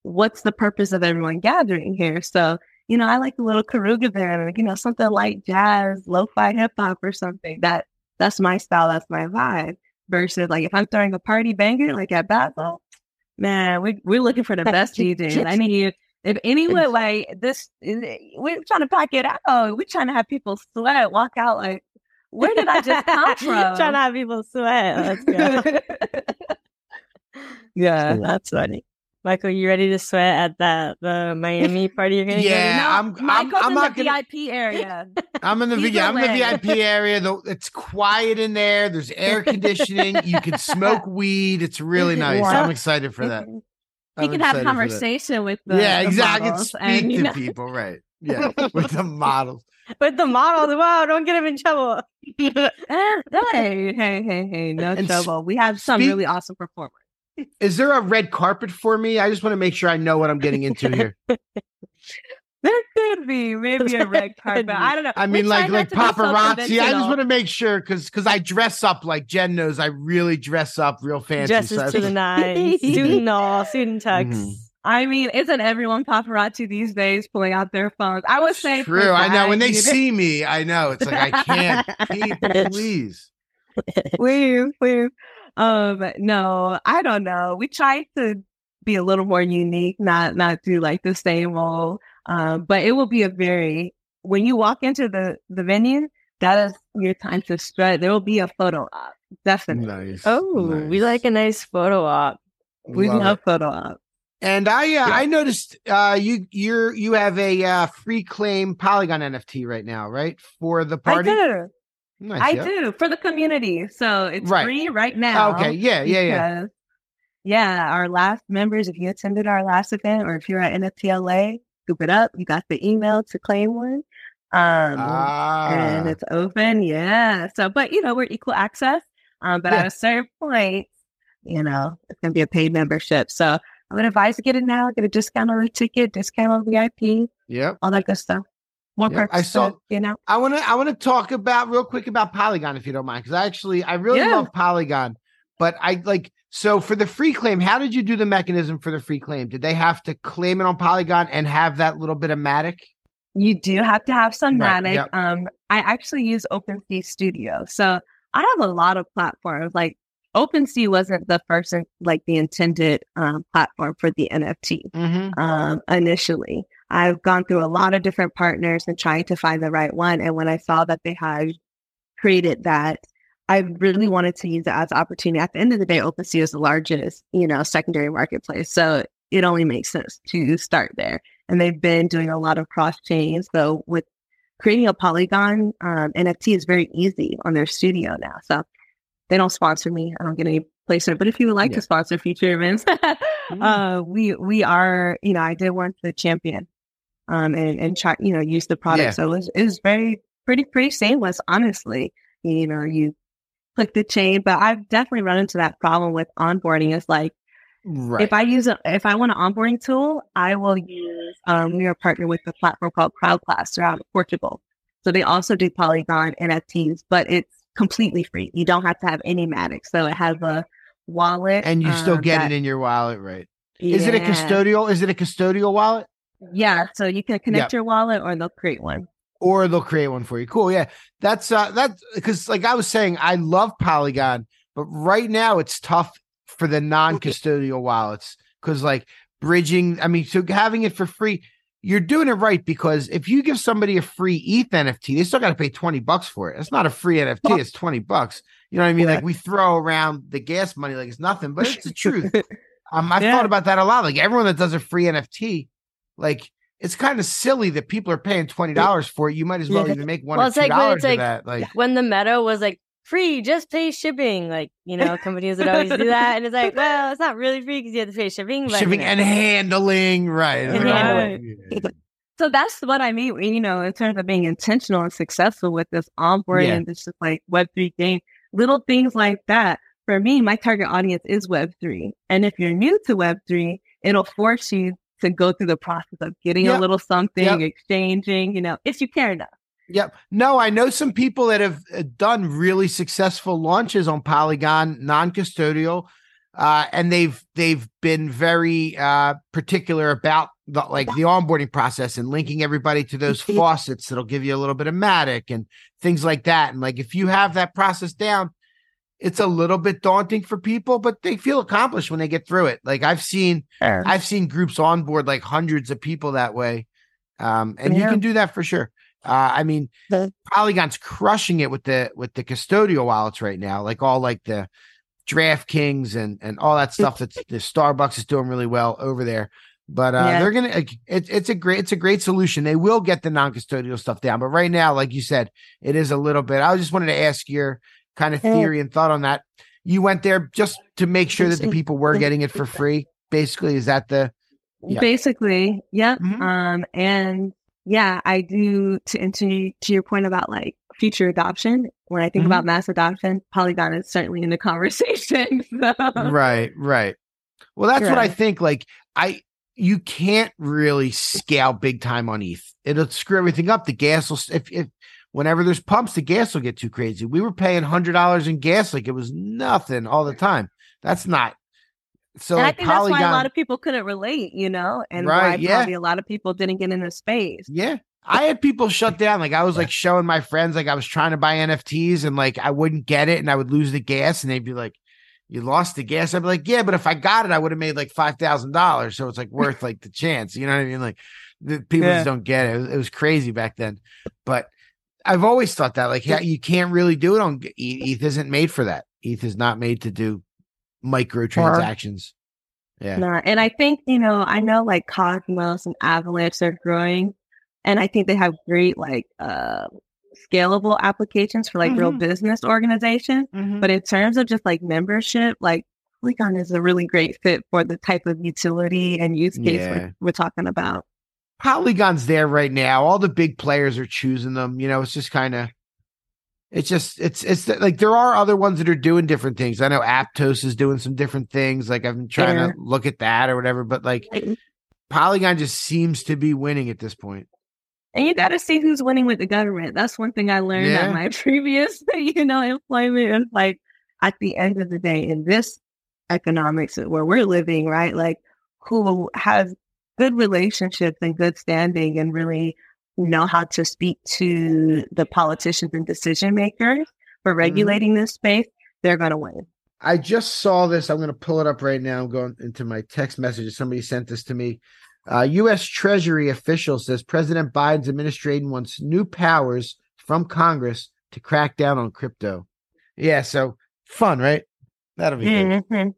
what's the purpose of everyone gathering here. So, you know, I like a little Karuga band or, you know, something like jazz, lo-fi hip hop or something. That that's my style, that's my vibe. Versus like if I'm throwing a party banger like at Basel, man, we we're looking for the best DJs. I need if anyone like this we're trying to pack it out. We're trying to have people sweat, walk out like where did I just come from? Trying to have people sweat. Let's go. yeah, that's funny. Michael, you ready to sweat at that the Miami party you're gonna get? Yeah, go to? I'm- I'm- Michael's I'm in not the gonna- VIP area. I'm in the Either yeah, I'm in the. VIP area. Though it's quiet in there. There's air conditioning. you can smoke weed. It's really nice. Yeah. I'm excited for that. You I'm can have excited for that. conversation with the yeah, the exactly. models Speak and, you to know- people, right? Yeah, with the models. With the models, wow, don't get him in trouble. hey, hey, hey, hey, no And trouble. We have some speak- really awesome performers. Is there a red carpet for me? I just want to make sure I know what I'm getting into here. There could be maybe a red carpet. I don't know. I mean, try like like to be so paparazzi. I just want to make sure because because I dress up like Jen knows. I really dress up real fancy. Dresses so to the nines, student all, student tux. Mhm. I mean, isn't everyone paparazzi these days pulling out their phones? I would say True. I know when they that, see me, I know it's like I can't. People, please. please, please. Um, no, I don't know. We tried to be a little more unique, not not do like the same old. Um, but it will be a very when you walk into the the venue, that is your time to strut. There will be a photo op, definitely. Nice. Oh, we like a nice photo op. We Love love photo op. And I uh, I noticed uh, you you're you have a uh, free claim Polygon NFT right now, right? For the party. I do. Nice, I do for the community. So it's Right. free right now. Okay, yeah, yeah, yeah. Yeah, our last members, if you attended our last event or if you're at NFTLA, scoop it up. You got the email to claim one. Um, Ah. and it's open. Yeah. So, but you know, we're equal access. Um, but Yeah. at a certain point, you know, it's going to be a paid membership. So I would advise to get it now, get a discount on the ticket, discount on VIP, Yeah. all that good stuff. More Yep, I saw- you know. I want to I want to talk about real quick about Polygon if you don't mind because I actually I really Yeah. love Polygon, but I like so for the free claim. How did you do the mechanism for the free claim? Did they have to claim it on Polygon and have that little bit of Matic? You do have to have some Right, Matic. yep. Um, I actually use OpenSea Studio. So I have a lot of platforms. Like OpenSea wasn't the first, like the intended um, platform for the NFT Mm-hmm. um, initially. I've gone through a lot of different partners and trying to find the right one. And when I saw that they had created that, I really wanted to use it as an opportunity. At the end of the day, OpenSea is the largest, you know, secondary marketplace. So it only makes sense to start there. And they've been doing a lot of cross chains. So with creating a Polygon um, NFT is very easy on their studio now. So they don't sponsor me. I don't get any placement. But if you would like Yeah. to sponsor future events, uh, we we are. You know, I did want the champion, um, and and try you know use the product. Yeah. So it was it was very pretty pretty seamless. Honestly, you know, you click the chain, but I've definitely run into that problem with onboarding. It's like Right. if I use a if I want an onboarding tool, I will use um we are partnered with a platform called CrowdClass. They're out of Portugal. So they also do Polygon NFTs, but it's completely free. You don't have to have any Matic. So it has a wallet. and you still um, get that- it in your wallet, right? Is it a custodial? Is it a custodial wallet? Yeah. So you can connect Yep. your wallet or they'll create one. or they'll create one for you. Cool. Yeah. That's uh that's because like I was saying, I love Polygon, but right now it's tough for the non-custodial wallets because like bridging, I mean, so having it for free, you're doing it right because if you give somebody a free ETH NFT, they still got to pay 20 bucks for it. It's not a free NFT, it's 20 bucks. You know what I mean? Like we throw around the gas money like it's nothing, but it's the truth. Um, I've Yeah. thought about that a lot. Like everyone that does a free NFT, like it's kind of silly that people are paying twenty dollars for it. You might as well Yeah. even make one Well, or it's two like when dollars it's of like- that. Like when the meta was like free, just pay shipping. Like you know, companies would always do that, and it's like, well, it's not really free because you have to pay shipping. But, shipping you know. and handling, right? And Right. handling. So that's what I mean, you know, in terms of being intentional and successful with this onboarding Yeah. and this just like Web3 game, little things like that. For me, my target audience is Web3. And if you're new to Web3, it'll force you to go through the process of getting Yep. a little something, Yep. exchanging, you know, if you care enough. Yep. No, I know some people that have uh, done really successful launches on Polygon, non-custodial, uh, and they've they've been very uh, particular about the like the onboarding process and linking everybody to those faucets that'll give you a little bit of Matic and things like that. And like if you have that process down, it's a little bit daunting for people, but they feel accomplished when they get through it. Like I've seen I've seen groups onboard like hundreds of people that way. Um, and you can do that for sure. Uh, I mean, The- Polygon's crushing it with the with the custodial wallets right now, like all like the DraftKings and and all that stuff. That's the Starbucks is doing really well over there. But uh, Yeah. they're gonna it, it's a great it's a great solution. They will get the non custodial stuff down, but right now, like you said, it is a little bit. I just wanted to ask your kind of theory and thought on that. You went there just to make sure that the people were getting it for free. Basically, is that the Yeah. Basically, yep. Mhm. Um, and yeah, I do to and to, to your point about like future adoption. When I think Mhm. about mass adoption, Polygon is certainly in the conversation. So. right right well that's what i think like i you can't really scale big time on eth it'll screw everything up the gas will if, if whenever there's pumps the gas will get too crazy. We were paying hundred dollars in gas like it was nothing all the time. That's not so and I like think that's why a lot of people couldn't relate, you know, and why Right, yeah. probably a lot of people didn't get into space. yeah. I had people shut down like i was like showing my friends like i was trying to buy nfts and like i wouldn't get it and i would lose the gas and they'd be like you lost the gas? I'd be like yeah but if i got it i would have made like five thousand dollars so it's like worth like the chance. You know what i mean? Like the people Yeah. just don't get it. it was, it was crazy back then. But i've always thought that like yeah, you can't really do it on eth isn't made for that eth is not made to do microtransactions Yeah. Nah, and I think, you know, I know like Cosmos and Avalanche are growing and I think they have great like uh scalable applications for like real Mhm. business organizations. Mhm. But in terms of just like membership, like Polygon is a really great fit for the type of utility and use case Yeah. we're, we're talking about. Polygon's there right now. All the big players are choosing them. You know, it's just kind of, it's just, it's, it's like there are other ones that are doing different things. I know Aptos is doing some different things. Like I've been trying Yeah. to look at that or whatever, but like Polygon just seems to be winning at this point. And you got to see who's winning with the government. That's one thing I learned Yeah. at my previous, you know, employment. And like at the end of the day, in this economics where we're living, right? Like who has good relationships and good standing and really know how to speak to the politicians and decision makers for regulating this space, they're going to win. I just saw this. I'm going to pull it up right now. I'm going into my text messages. Somebody sent this to me. Uh, U.S. Treasury official says President Biden's administration wants new powers from Congress to crack down on crypto. Yeah, so fun, right? That'll be good.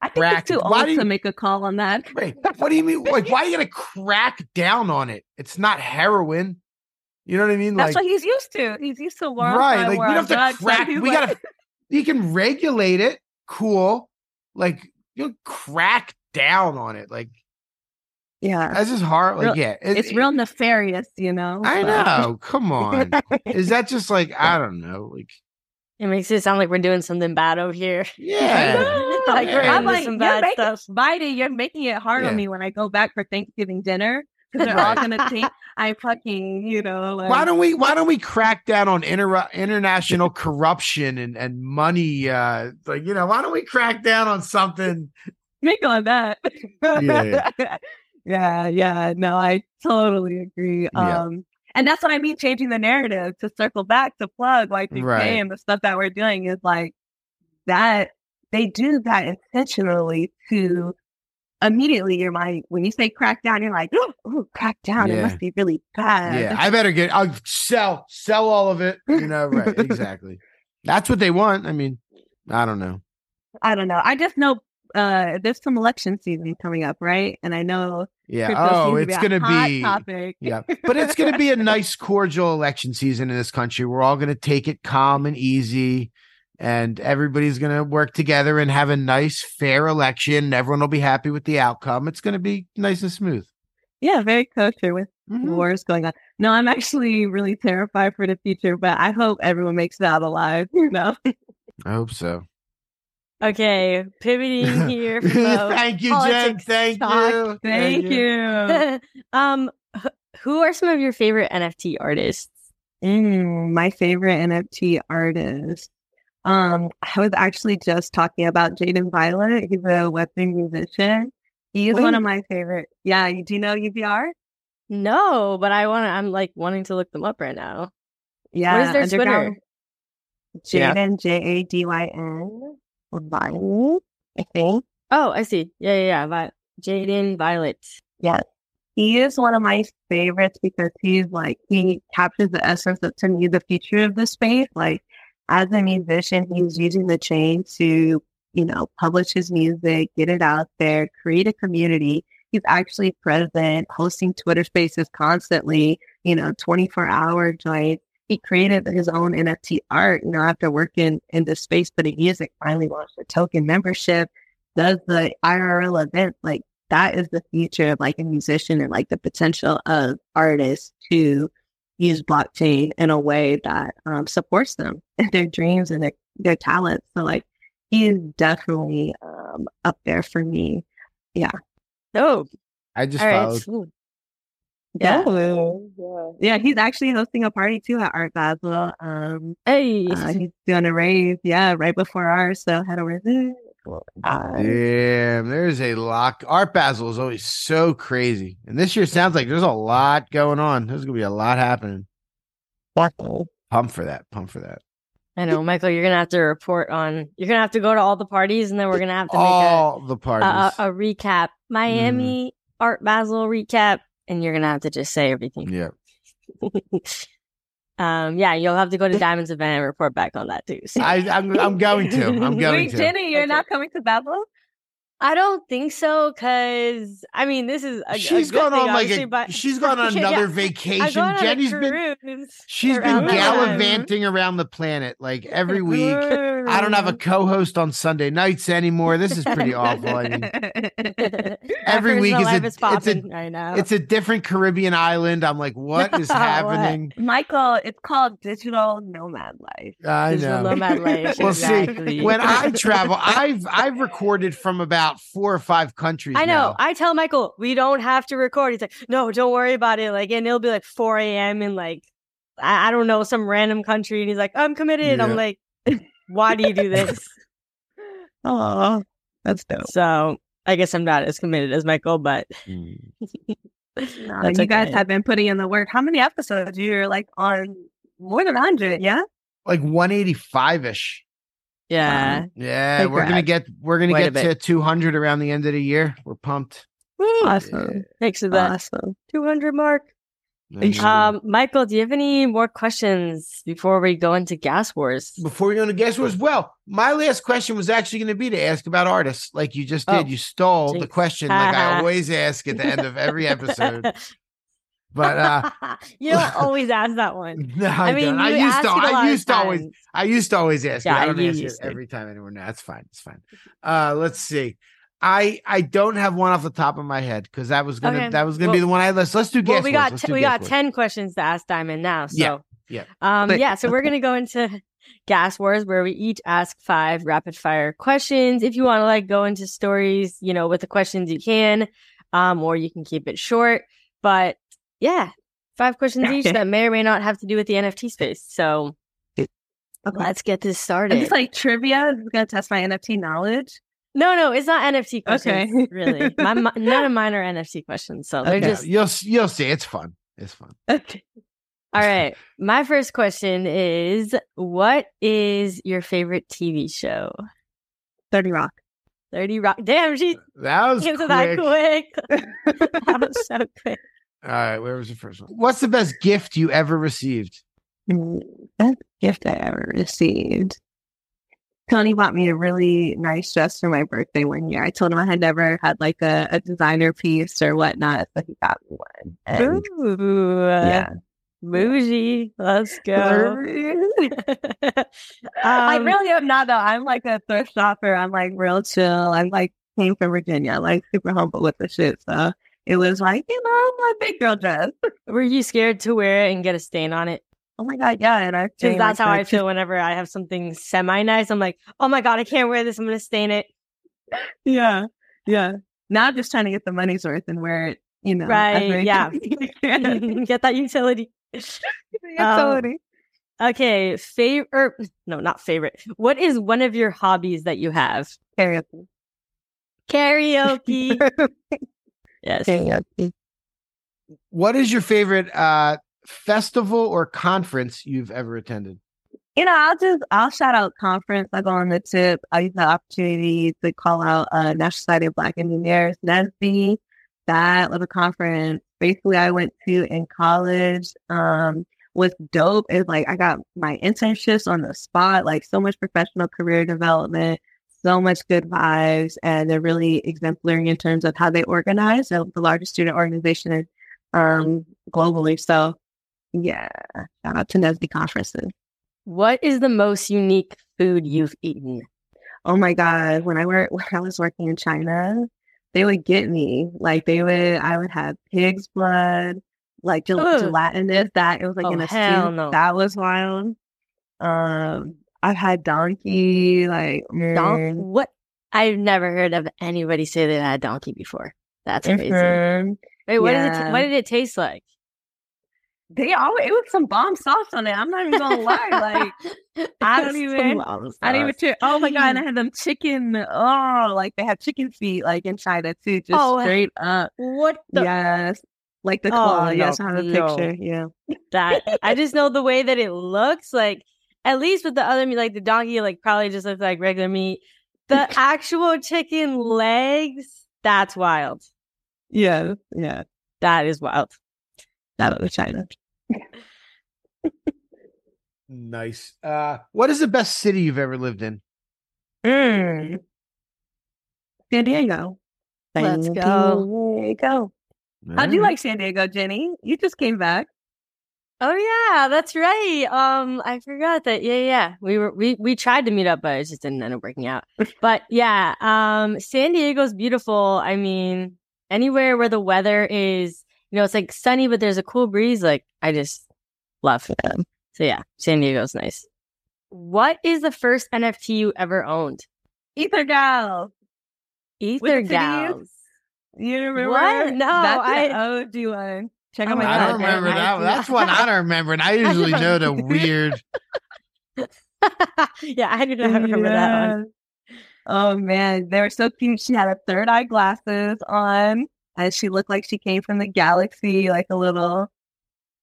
I think it's too why old you- to make a call on that. Wait, what do you mean? Like, why are you to crack down on it? It's not heroin. You know what I mean? That's like, what he's used to. He's used to war right? Like, we don't have to crack. We got got to. You can regulate it. Cool. Like, you crack down on it. Like, Yeah. that's just hard. Like, Real- yeah, it- it's real nefarious, you know. I so- know. Come on. Is that just like I don't know? Like It makes it sound like we're doing something bad over here. yeah. like we're I'm into like, some you're bad making, stuff. Biden, you're making it hard Yeah. on me when I go back for Thanksgiving dinner because they're all gonna think I fucking, you know, like Why don't we why don't we crack down on inter- international corruption and, and money uh like you know why don't we crack down on something make on that. Yeah. yeah, yeah. No, I totally agree. Yeah. Um, and that's what I mean, changing the narrative to circle back to plug like the Right. and the stuff that we're doing is like that they do that intentionally to immediately your mind when you say crack down, you're like, oh, crack down. It must be really bad. yeah I better get I'll sell sell all of it you know right exactly that's what they want I mean I don't know I don't know. I just know uh there's some election season coming up, right? And I know yeah oh it's to be gonna hot be topic. yeah but it's going to be a nice cordial election season in this country we're all going to take it calm and easy and everybody's going to work together and have a nice fair election everyone will be happy with the outcome it's going to be nice and smooth Yeah, very kosher with Mhm. wars going on. No, I'm actually really terrified for the future, but I hope everyone makes it out alive, you know. i hope so Okay, pivoting here. Thank you jen thank talk. you Thank you. um, who are some of your favorite NFT artists? Mm, my favorite NFT artist. Um, I was actually just talking about Jadyn Violet. He's a Western musician. He's one of my favorite. Yeah, do you know UBR? No, but I want to. I'm like wanting to look them up right now. Yeah. what is their Twitter? Jadyn J A D Y N Violet, I think. Oh, I see. Yeah, yeah, yeah. Vi- Jadyn Violet. Yes. He is one of my favorites because he's like, he captures the essence of, to me, the future of the space. Like, as a musician, he's using the chain to, you know, publish his music, get it out there, create a community. He's actually present, hosting Twitter spaces constantly, you know, 24 hour joints. He created his own NFT art, you know, after working in the space, but putting music, finally launched a token membership, does the IRL event. Like, that is the future of like a musician and like the potential of artists to use blockchain in a way that um, supports them and their dreams and their, their talents. So like he is definitely um, up there for me. Yeah. Oh, i just all right. followed Ooh. Yeah. Yeah. Yeah. He's actually hosting a party too at Art Basel. Um, Hey. uh, he's doing a rave. Yeah. Right before ours. So head over there. Uh, Damn, there's a lot. Art Basel is always so crazy, and this year sounds like there's a lot going on. There's gonna be a lot happening. Pump for that. Pump for that. I know, Michael. You're gonna have to report on. You're gonna have to go to all the parties, and then we're gonna have to make a All the parties. a, a recap, Miami Art Basel recap, and you're gonna have to just say everything. yeah. um, yeah, you'll have to go to Diamond's event and report back on that too. So. I, I'm, I'm going to. I'm going Wait, to. Jenny, you're Okay. not coming to Basel? I don't think so, because I mean, this is a, a she's good gone thing, on like a, but she's gone on another yeah. Vacation. on Jenny's a been she's been around the time. gallivanting around the planet like every week. I don't have a co-host on Sunday nights anymore. This is pretty awful. I mean, every week is a, is it's a right now. it's a different Caribbean island. I'm like, what is happening? Michael, it's called digital nomad life. I Digital know. nomad life. Well, exactly. see, when I travel, I've I've recorded from about four or five countries. I know. now. I tell Michael we don't have to record. He's like, no, don't worry about it. Like, and it'll be like 4 a.m. in like, I, I don't know, some random country. And he's like, I'm committed. Yeah. I'm like, why do you do this? Oh, that's dope. so I guess I'm not as committed as Michael, but Mm. No, That's you guys okay. have been putting in the work. How many episodes? You're like on more than 100, yeah? Like 185 ish. Yeah. Yeah, we're gonna get we're gonna Quite get to 200 around the end of the year. We're pumped. Woo! Awesome. Thanks for that Awesome. 200 mark. Um, Michael, do you have any more questions before we go into gas wars? Before we go into gas wars, well, my last question was actually going to be to ask about artists, like you just did. Oh, you stole the question, like I always ask at the end of every episode. But uh you don't always ask that one. no, I, I mean, don't. I used to. it a lot I used to always. I used to always ask. Yeah, I don't you ask it used to. every time anymore. No, it's fine. It's fine. Uh, let's see. I I don't have one off the top of my head because that was gonna Okay. that was gonna be the one I let's let's do guess. Well, we got t- do we got wars. ten questions to ask Diamond now. So Yeah, yeah. Um, But- yeah, so we're gonna go into gas wars where we each ask five rapid fire questions. If you want to like go into stories, you know, with the questions you can, um, or you can keep it short. But yeah, five questions each that may or may not have to do with the NFT space. So Okay. let's get this started. it's like trivia. This is going to test my NFT knowledge. no, no, it's not NFT questions. Okay. really, my, mi- none of mine are NFT questions. So they're Yeah, just you'll you'll see. It's fun. It's fun. Okay. All right. My first question is what is your favorite TV show? 30 Rock. 30 Rock. Damn, she That was answered quick. that quick. that was so quick. All right, where was the first one? What's the best gift you ever received? Best gift I ever received. Tony bought me a really nice dress for my birthday one year. I told him I had never had like a, a designer piece or whatnot, so he got me one. And Ooh. yeah. Bougie. Let's go. I Um, really am not though. I'm like a thrift shopper. I'm like real chill. I'm like came from Virginia, like super humble with the shit. So it was like, you know, my big girl dress. Were you scared to wear it and get a stain on it? Oh my god, yeah. And I Because that's how I feel whenever I have something semi nice. I'm like, oh my God, I can't wear this. I'm going to stain it. Yeah, yeah. Now I'm just trying to get the money's worth and wear it. You know, Right, yeah. times as I can. Get that utility. Utility. Um, okay, favorite or no, not favorite. What is one of your hobbies that you have? Karaoke. Karaoke. Yes. Karaoke. What is your favorite uh festival or conference you've ever attended? You know, I'll just I'll shout out conference. I go on the tip. I use the opportunity to call out uh National Society of Black Engineers, NSBE. That little conference basically I went to in college. Um was dope is like I got my internships on the spot, like so much professional career development, so much good vibes, and they're really exemplary in terms of how they organize. They're the largest student organization um globally. So yeah, shout out to NSBE conferences. What is the most unique food you've eaten? Oh my god, when I work when I was working in China, they would get me. Like they would I would have pig's blood, like gel- gelatinous that it was like Oh, in a soup. no. That was wild. Um I've had donkey, like Don- mm, what? I've never heard of anybody say they had donkey before. That's crazy. mhm. Wait, what did it? Yeah. what did it taste like? They always it was some bomb sauce on it. I'm not even gonna lie. Like I don't even- I didn't even cheer. Oh my god, and I had them chicken. Oh, like they have chicken feet like in China too, just Oh, straight up. What the? yes. Like the Oh, claw. yes, no, I have a no. picture. Yeah. that I just know the way that it looks like at least with the other meat like the donkey like probably just looks like regular meat the actual chicken legs that's wild Yeah. Yeah. that is wild That was China. Nice. Uh what is the best city you've ever lived in? Mm. San Diego. Let's San go. Diego. How'd you like San Diego, Jenny? You just came back. Oh yeah, that's right. Um, I forgot that. Yeah, yeah. We were we we tried to meet up, but it just didn't end up working out. but yeah, um, San Diego's beautiful. I mean, anywhere where the weather is, you know, it's like sunny, but there's a cool breeze. Like I just love them. So yeah, San Diego's nice. What is the first NFT you ever owned? Ether Gal. Ether With Gals. You remember? What? No, That's I- the OG one. Check out my I don't remember that. one. That's one I don't remember, and I usually know the weird. yeah, I do not remember that one. Yeah. Oh man, they were so cute. She had a third eye glasses on, and she looked like she came from the galaxy, like a little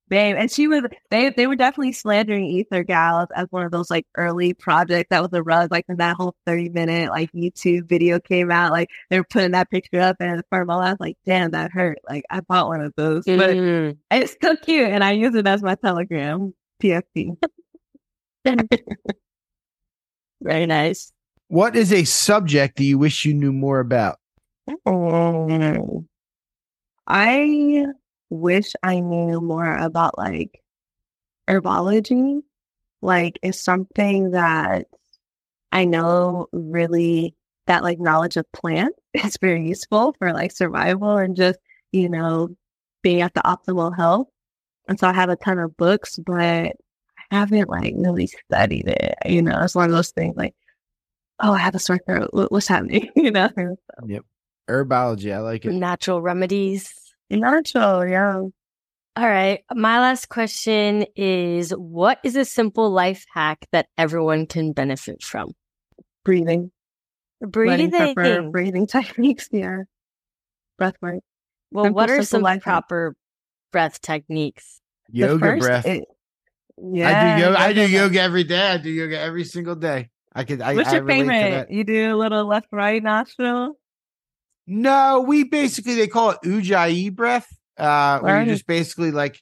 babe. And she was they they were definitely slandering Ether Gals as one of those like early projects that was a rug. Like when that whole thirty minute like YouTube video came out, like they were putting that picture up, and for my life, like damn, that hurt. Like I bought one of those, but Mhm. it's so cute, and I use it as my Telegram PFP. Very nice. What is a subject that you wish you knew more about? Mm. I wish I knew more about like herbology. Like, it's something that I know really that like knowledge of plants is very useful for like survival and just, you know, being at the optimal health. And so I have a ton of books, but I haven't like really studied it. You know, it's one of those things like, oh, I have a sore throat. What's happening? you know? Yep. Herbology. I like it. Natural remedies. Natural, yeah. All right. My last question is what is a simple life hack that everyone can benefit from? Breathing. Breathing. proper breathing techniques. Yeah. Breath work. Well, simple, what are some life hack. proper breath techniques? Yoga first breath. is- I yeah. do yoga. I do yoga every day. I do yoga every single day. I could. I, What's your relate to favorite? You do a little left, right nostril. No, we basically they call it ujjayi breath. Uh, where you just basically like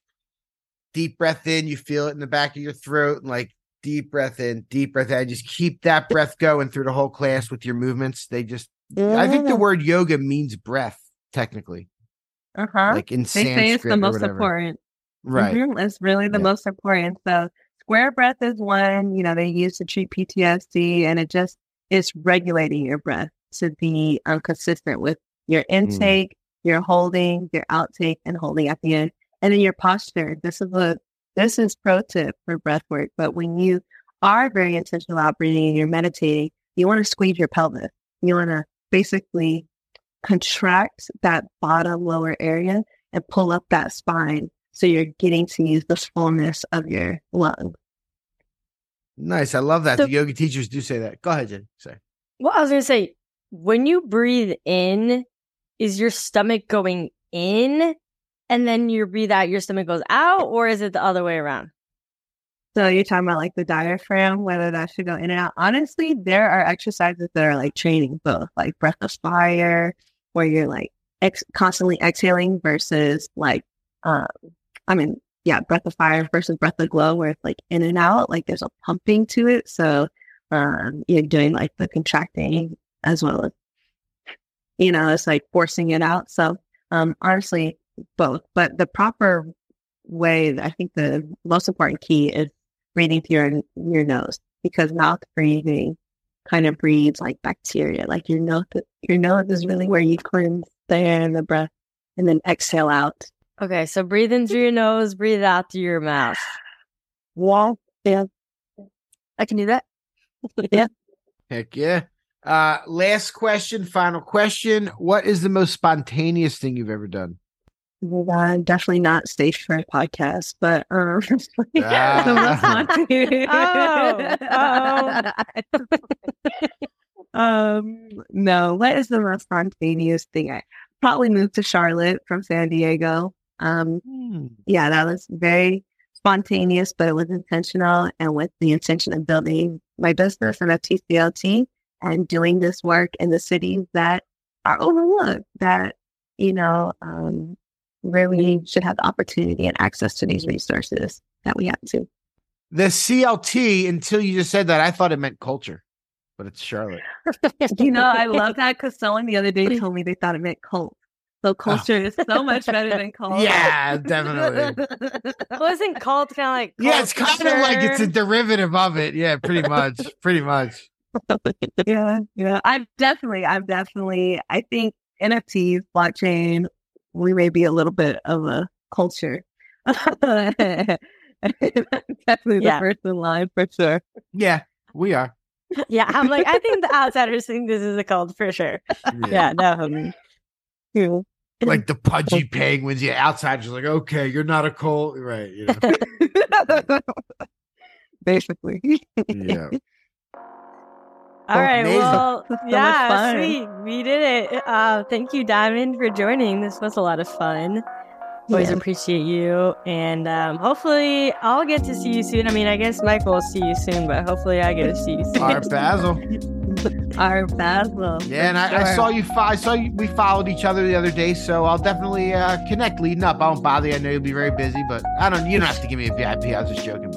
deep breath in, you feel it in the back of your throat, and like deep breath in, deep breath out. Just keep that breath going through the whole class with your movements. They just. I think the word yoga means breath, technically, Uh huh. like in They say it's the most important. Right. Mhm, It's really the Yeah. most important. So square breath is one, you know, they use to treat PTSD and it just is regulating your breath to be um, consistent with your intake, your holding, your outtake, and holding at the end. And then your posture. This is a this is pro tip for breath work. But when you are very intentional about breathing and you're meditating, you want to squeeze your pelvis. You want to basically contract that bottom lower area and pull up that spine so you're getting to use the fullness of your lung. Nice. I love that. So- the yoga teachers do say that. Go ahead, Jen. Say. Well, I was going to say, when you breathe in, is your stomach going in and then you breathe out, your stomach goes out, or is it the other way around? So you're talking about like the diaphragm, whether that should go in and out. Honestly, there are exercises that are like training both, like breath of fire, where you're like ex- constantly exhaling versus like, um, I mean, yeah, breath of fire versus breath of glow, where it's like in and out, like there's a pumping to it. So um, you're doing like the contracting as well as, you know, it's like forcing it out. So um, honestly, both. But the proper way, I think the most important key is breathing through your, your nose because mouth breathing kind of breeds like bacteria. Like your nose, your nose is really where you cleanse the air and the breath, and then exhale out. Okay, so breathe in through your nose, breathe out through your mouth. Wall, yeah, I can do that. yeah. Heck yeah. Uh, last question, final question. What is the most spontaneous thing you've ever done? Uh, definitely not staged for a podcast, but um, most spontaneous- um, no. What is the most spontaneous thing? I probably moved to Charlotte from San Diego. Um, Hmm. yeah, that was very spontaneous, but it was intentional and with the intention of building my business NFTCLT and doing this work in the cities that are overlooked, that, you know, um, really should have the opportunity and access to these resources that we have to. The CLT, until you just said that, I thought it meant culture. but it's Charlotte. you know, I love that because someone the other day told me they thought it meant cult. So culture is so much better than cult. Yeah, definitely. Wasn't cult kind of like Yeah, it's kind of like it's a derivative of it. Yeah, pretty much. pretty much. yeah, yeah. I'm definitely, I'm definitely, I think NFTs, blockchain, we may be a little bit of a culture. definitely the first in line for sure. Yeah, we are. Yeah, I'm like, I think the outsiders think this is a cult for sure. Yeah, no. um, Yeah. Like the pudgy penguins. Yeah, outsiders are like, okay, you're not a cult. Right. You know? Basically. yeah. All right. amazing. Well, So yeah, fun. sweet. We did it. Uh, thank you, Diamond, for joining. This was a lot of fun. Always Yeah. appreciate you. And um, hopefully, I'll get to see you soon. I mean, I guess Michael will see you soon, but hopefully, I get to see you soon. Art Basel. Our Basel. Yeah, and I, I saw you. I saw you. We followed each other the other day, so I'll definitely uh, connect leading up. I won't bother you. I know you'll be very busy, but I don't. You don't have to give me a VIP. I was just joking, but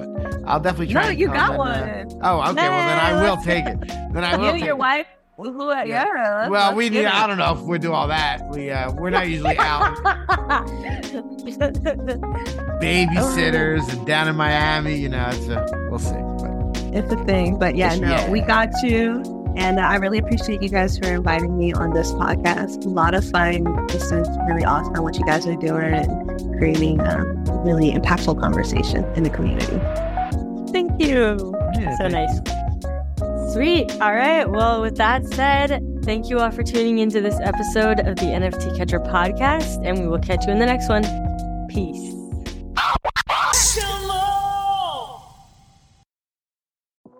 I'll definitely try. No, you got one. Uh, oh, okay. Well, then I will take it. Then I will. You, your it. wife, who Yeah. yeah. Well, we need. I don't know if we do all that. We uh, we're not usually out babysitters and down in Miami. You know, it's a, we'll see. But It's a thing. But yeah, no, Yeah. we got you. And uh, I really appreciate you guys for inviting me on this podcast. A lot of fun. This is really awesome what you guys are doing and creating um, really impactful conversation in the community. Thank you. Yeah, so thank nice. Sweet. All right. Well, with that said, thank you all for tuning into this episode of the NFT Catcher podcast, and we will catch you in the next one. Peace.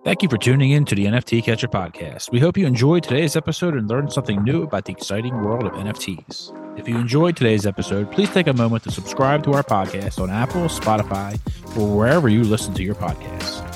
Thank you for tuning in to the NFT Catcher podcast. We hope you enjoyed today's episode and learned something new about the exciting world of NFTs. If you enjoyed today's episode, please take a moment to subscribe to our podcast on Apple, Spotify, or wherever you listen to your podcasts.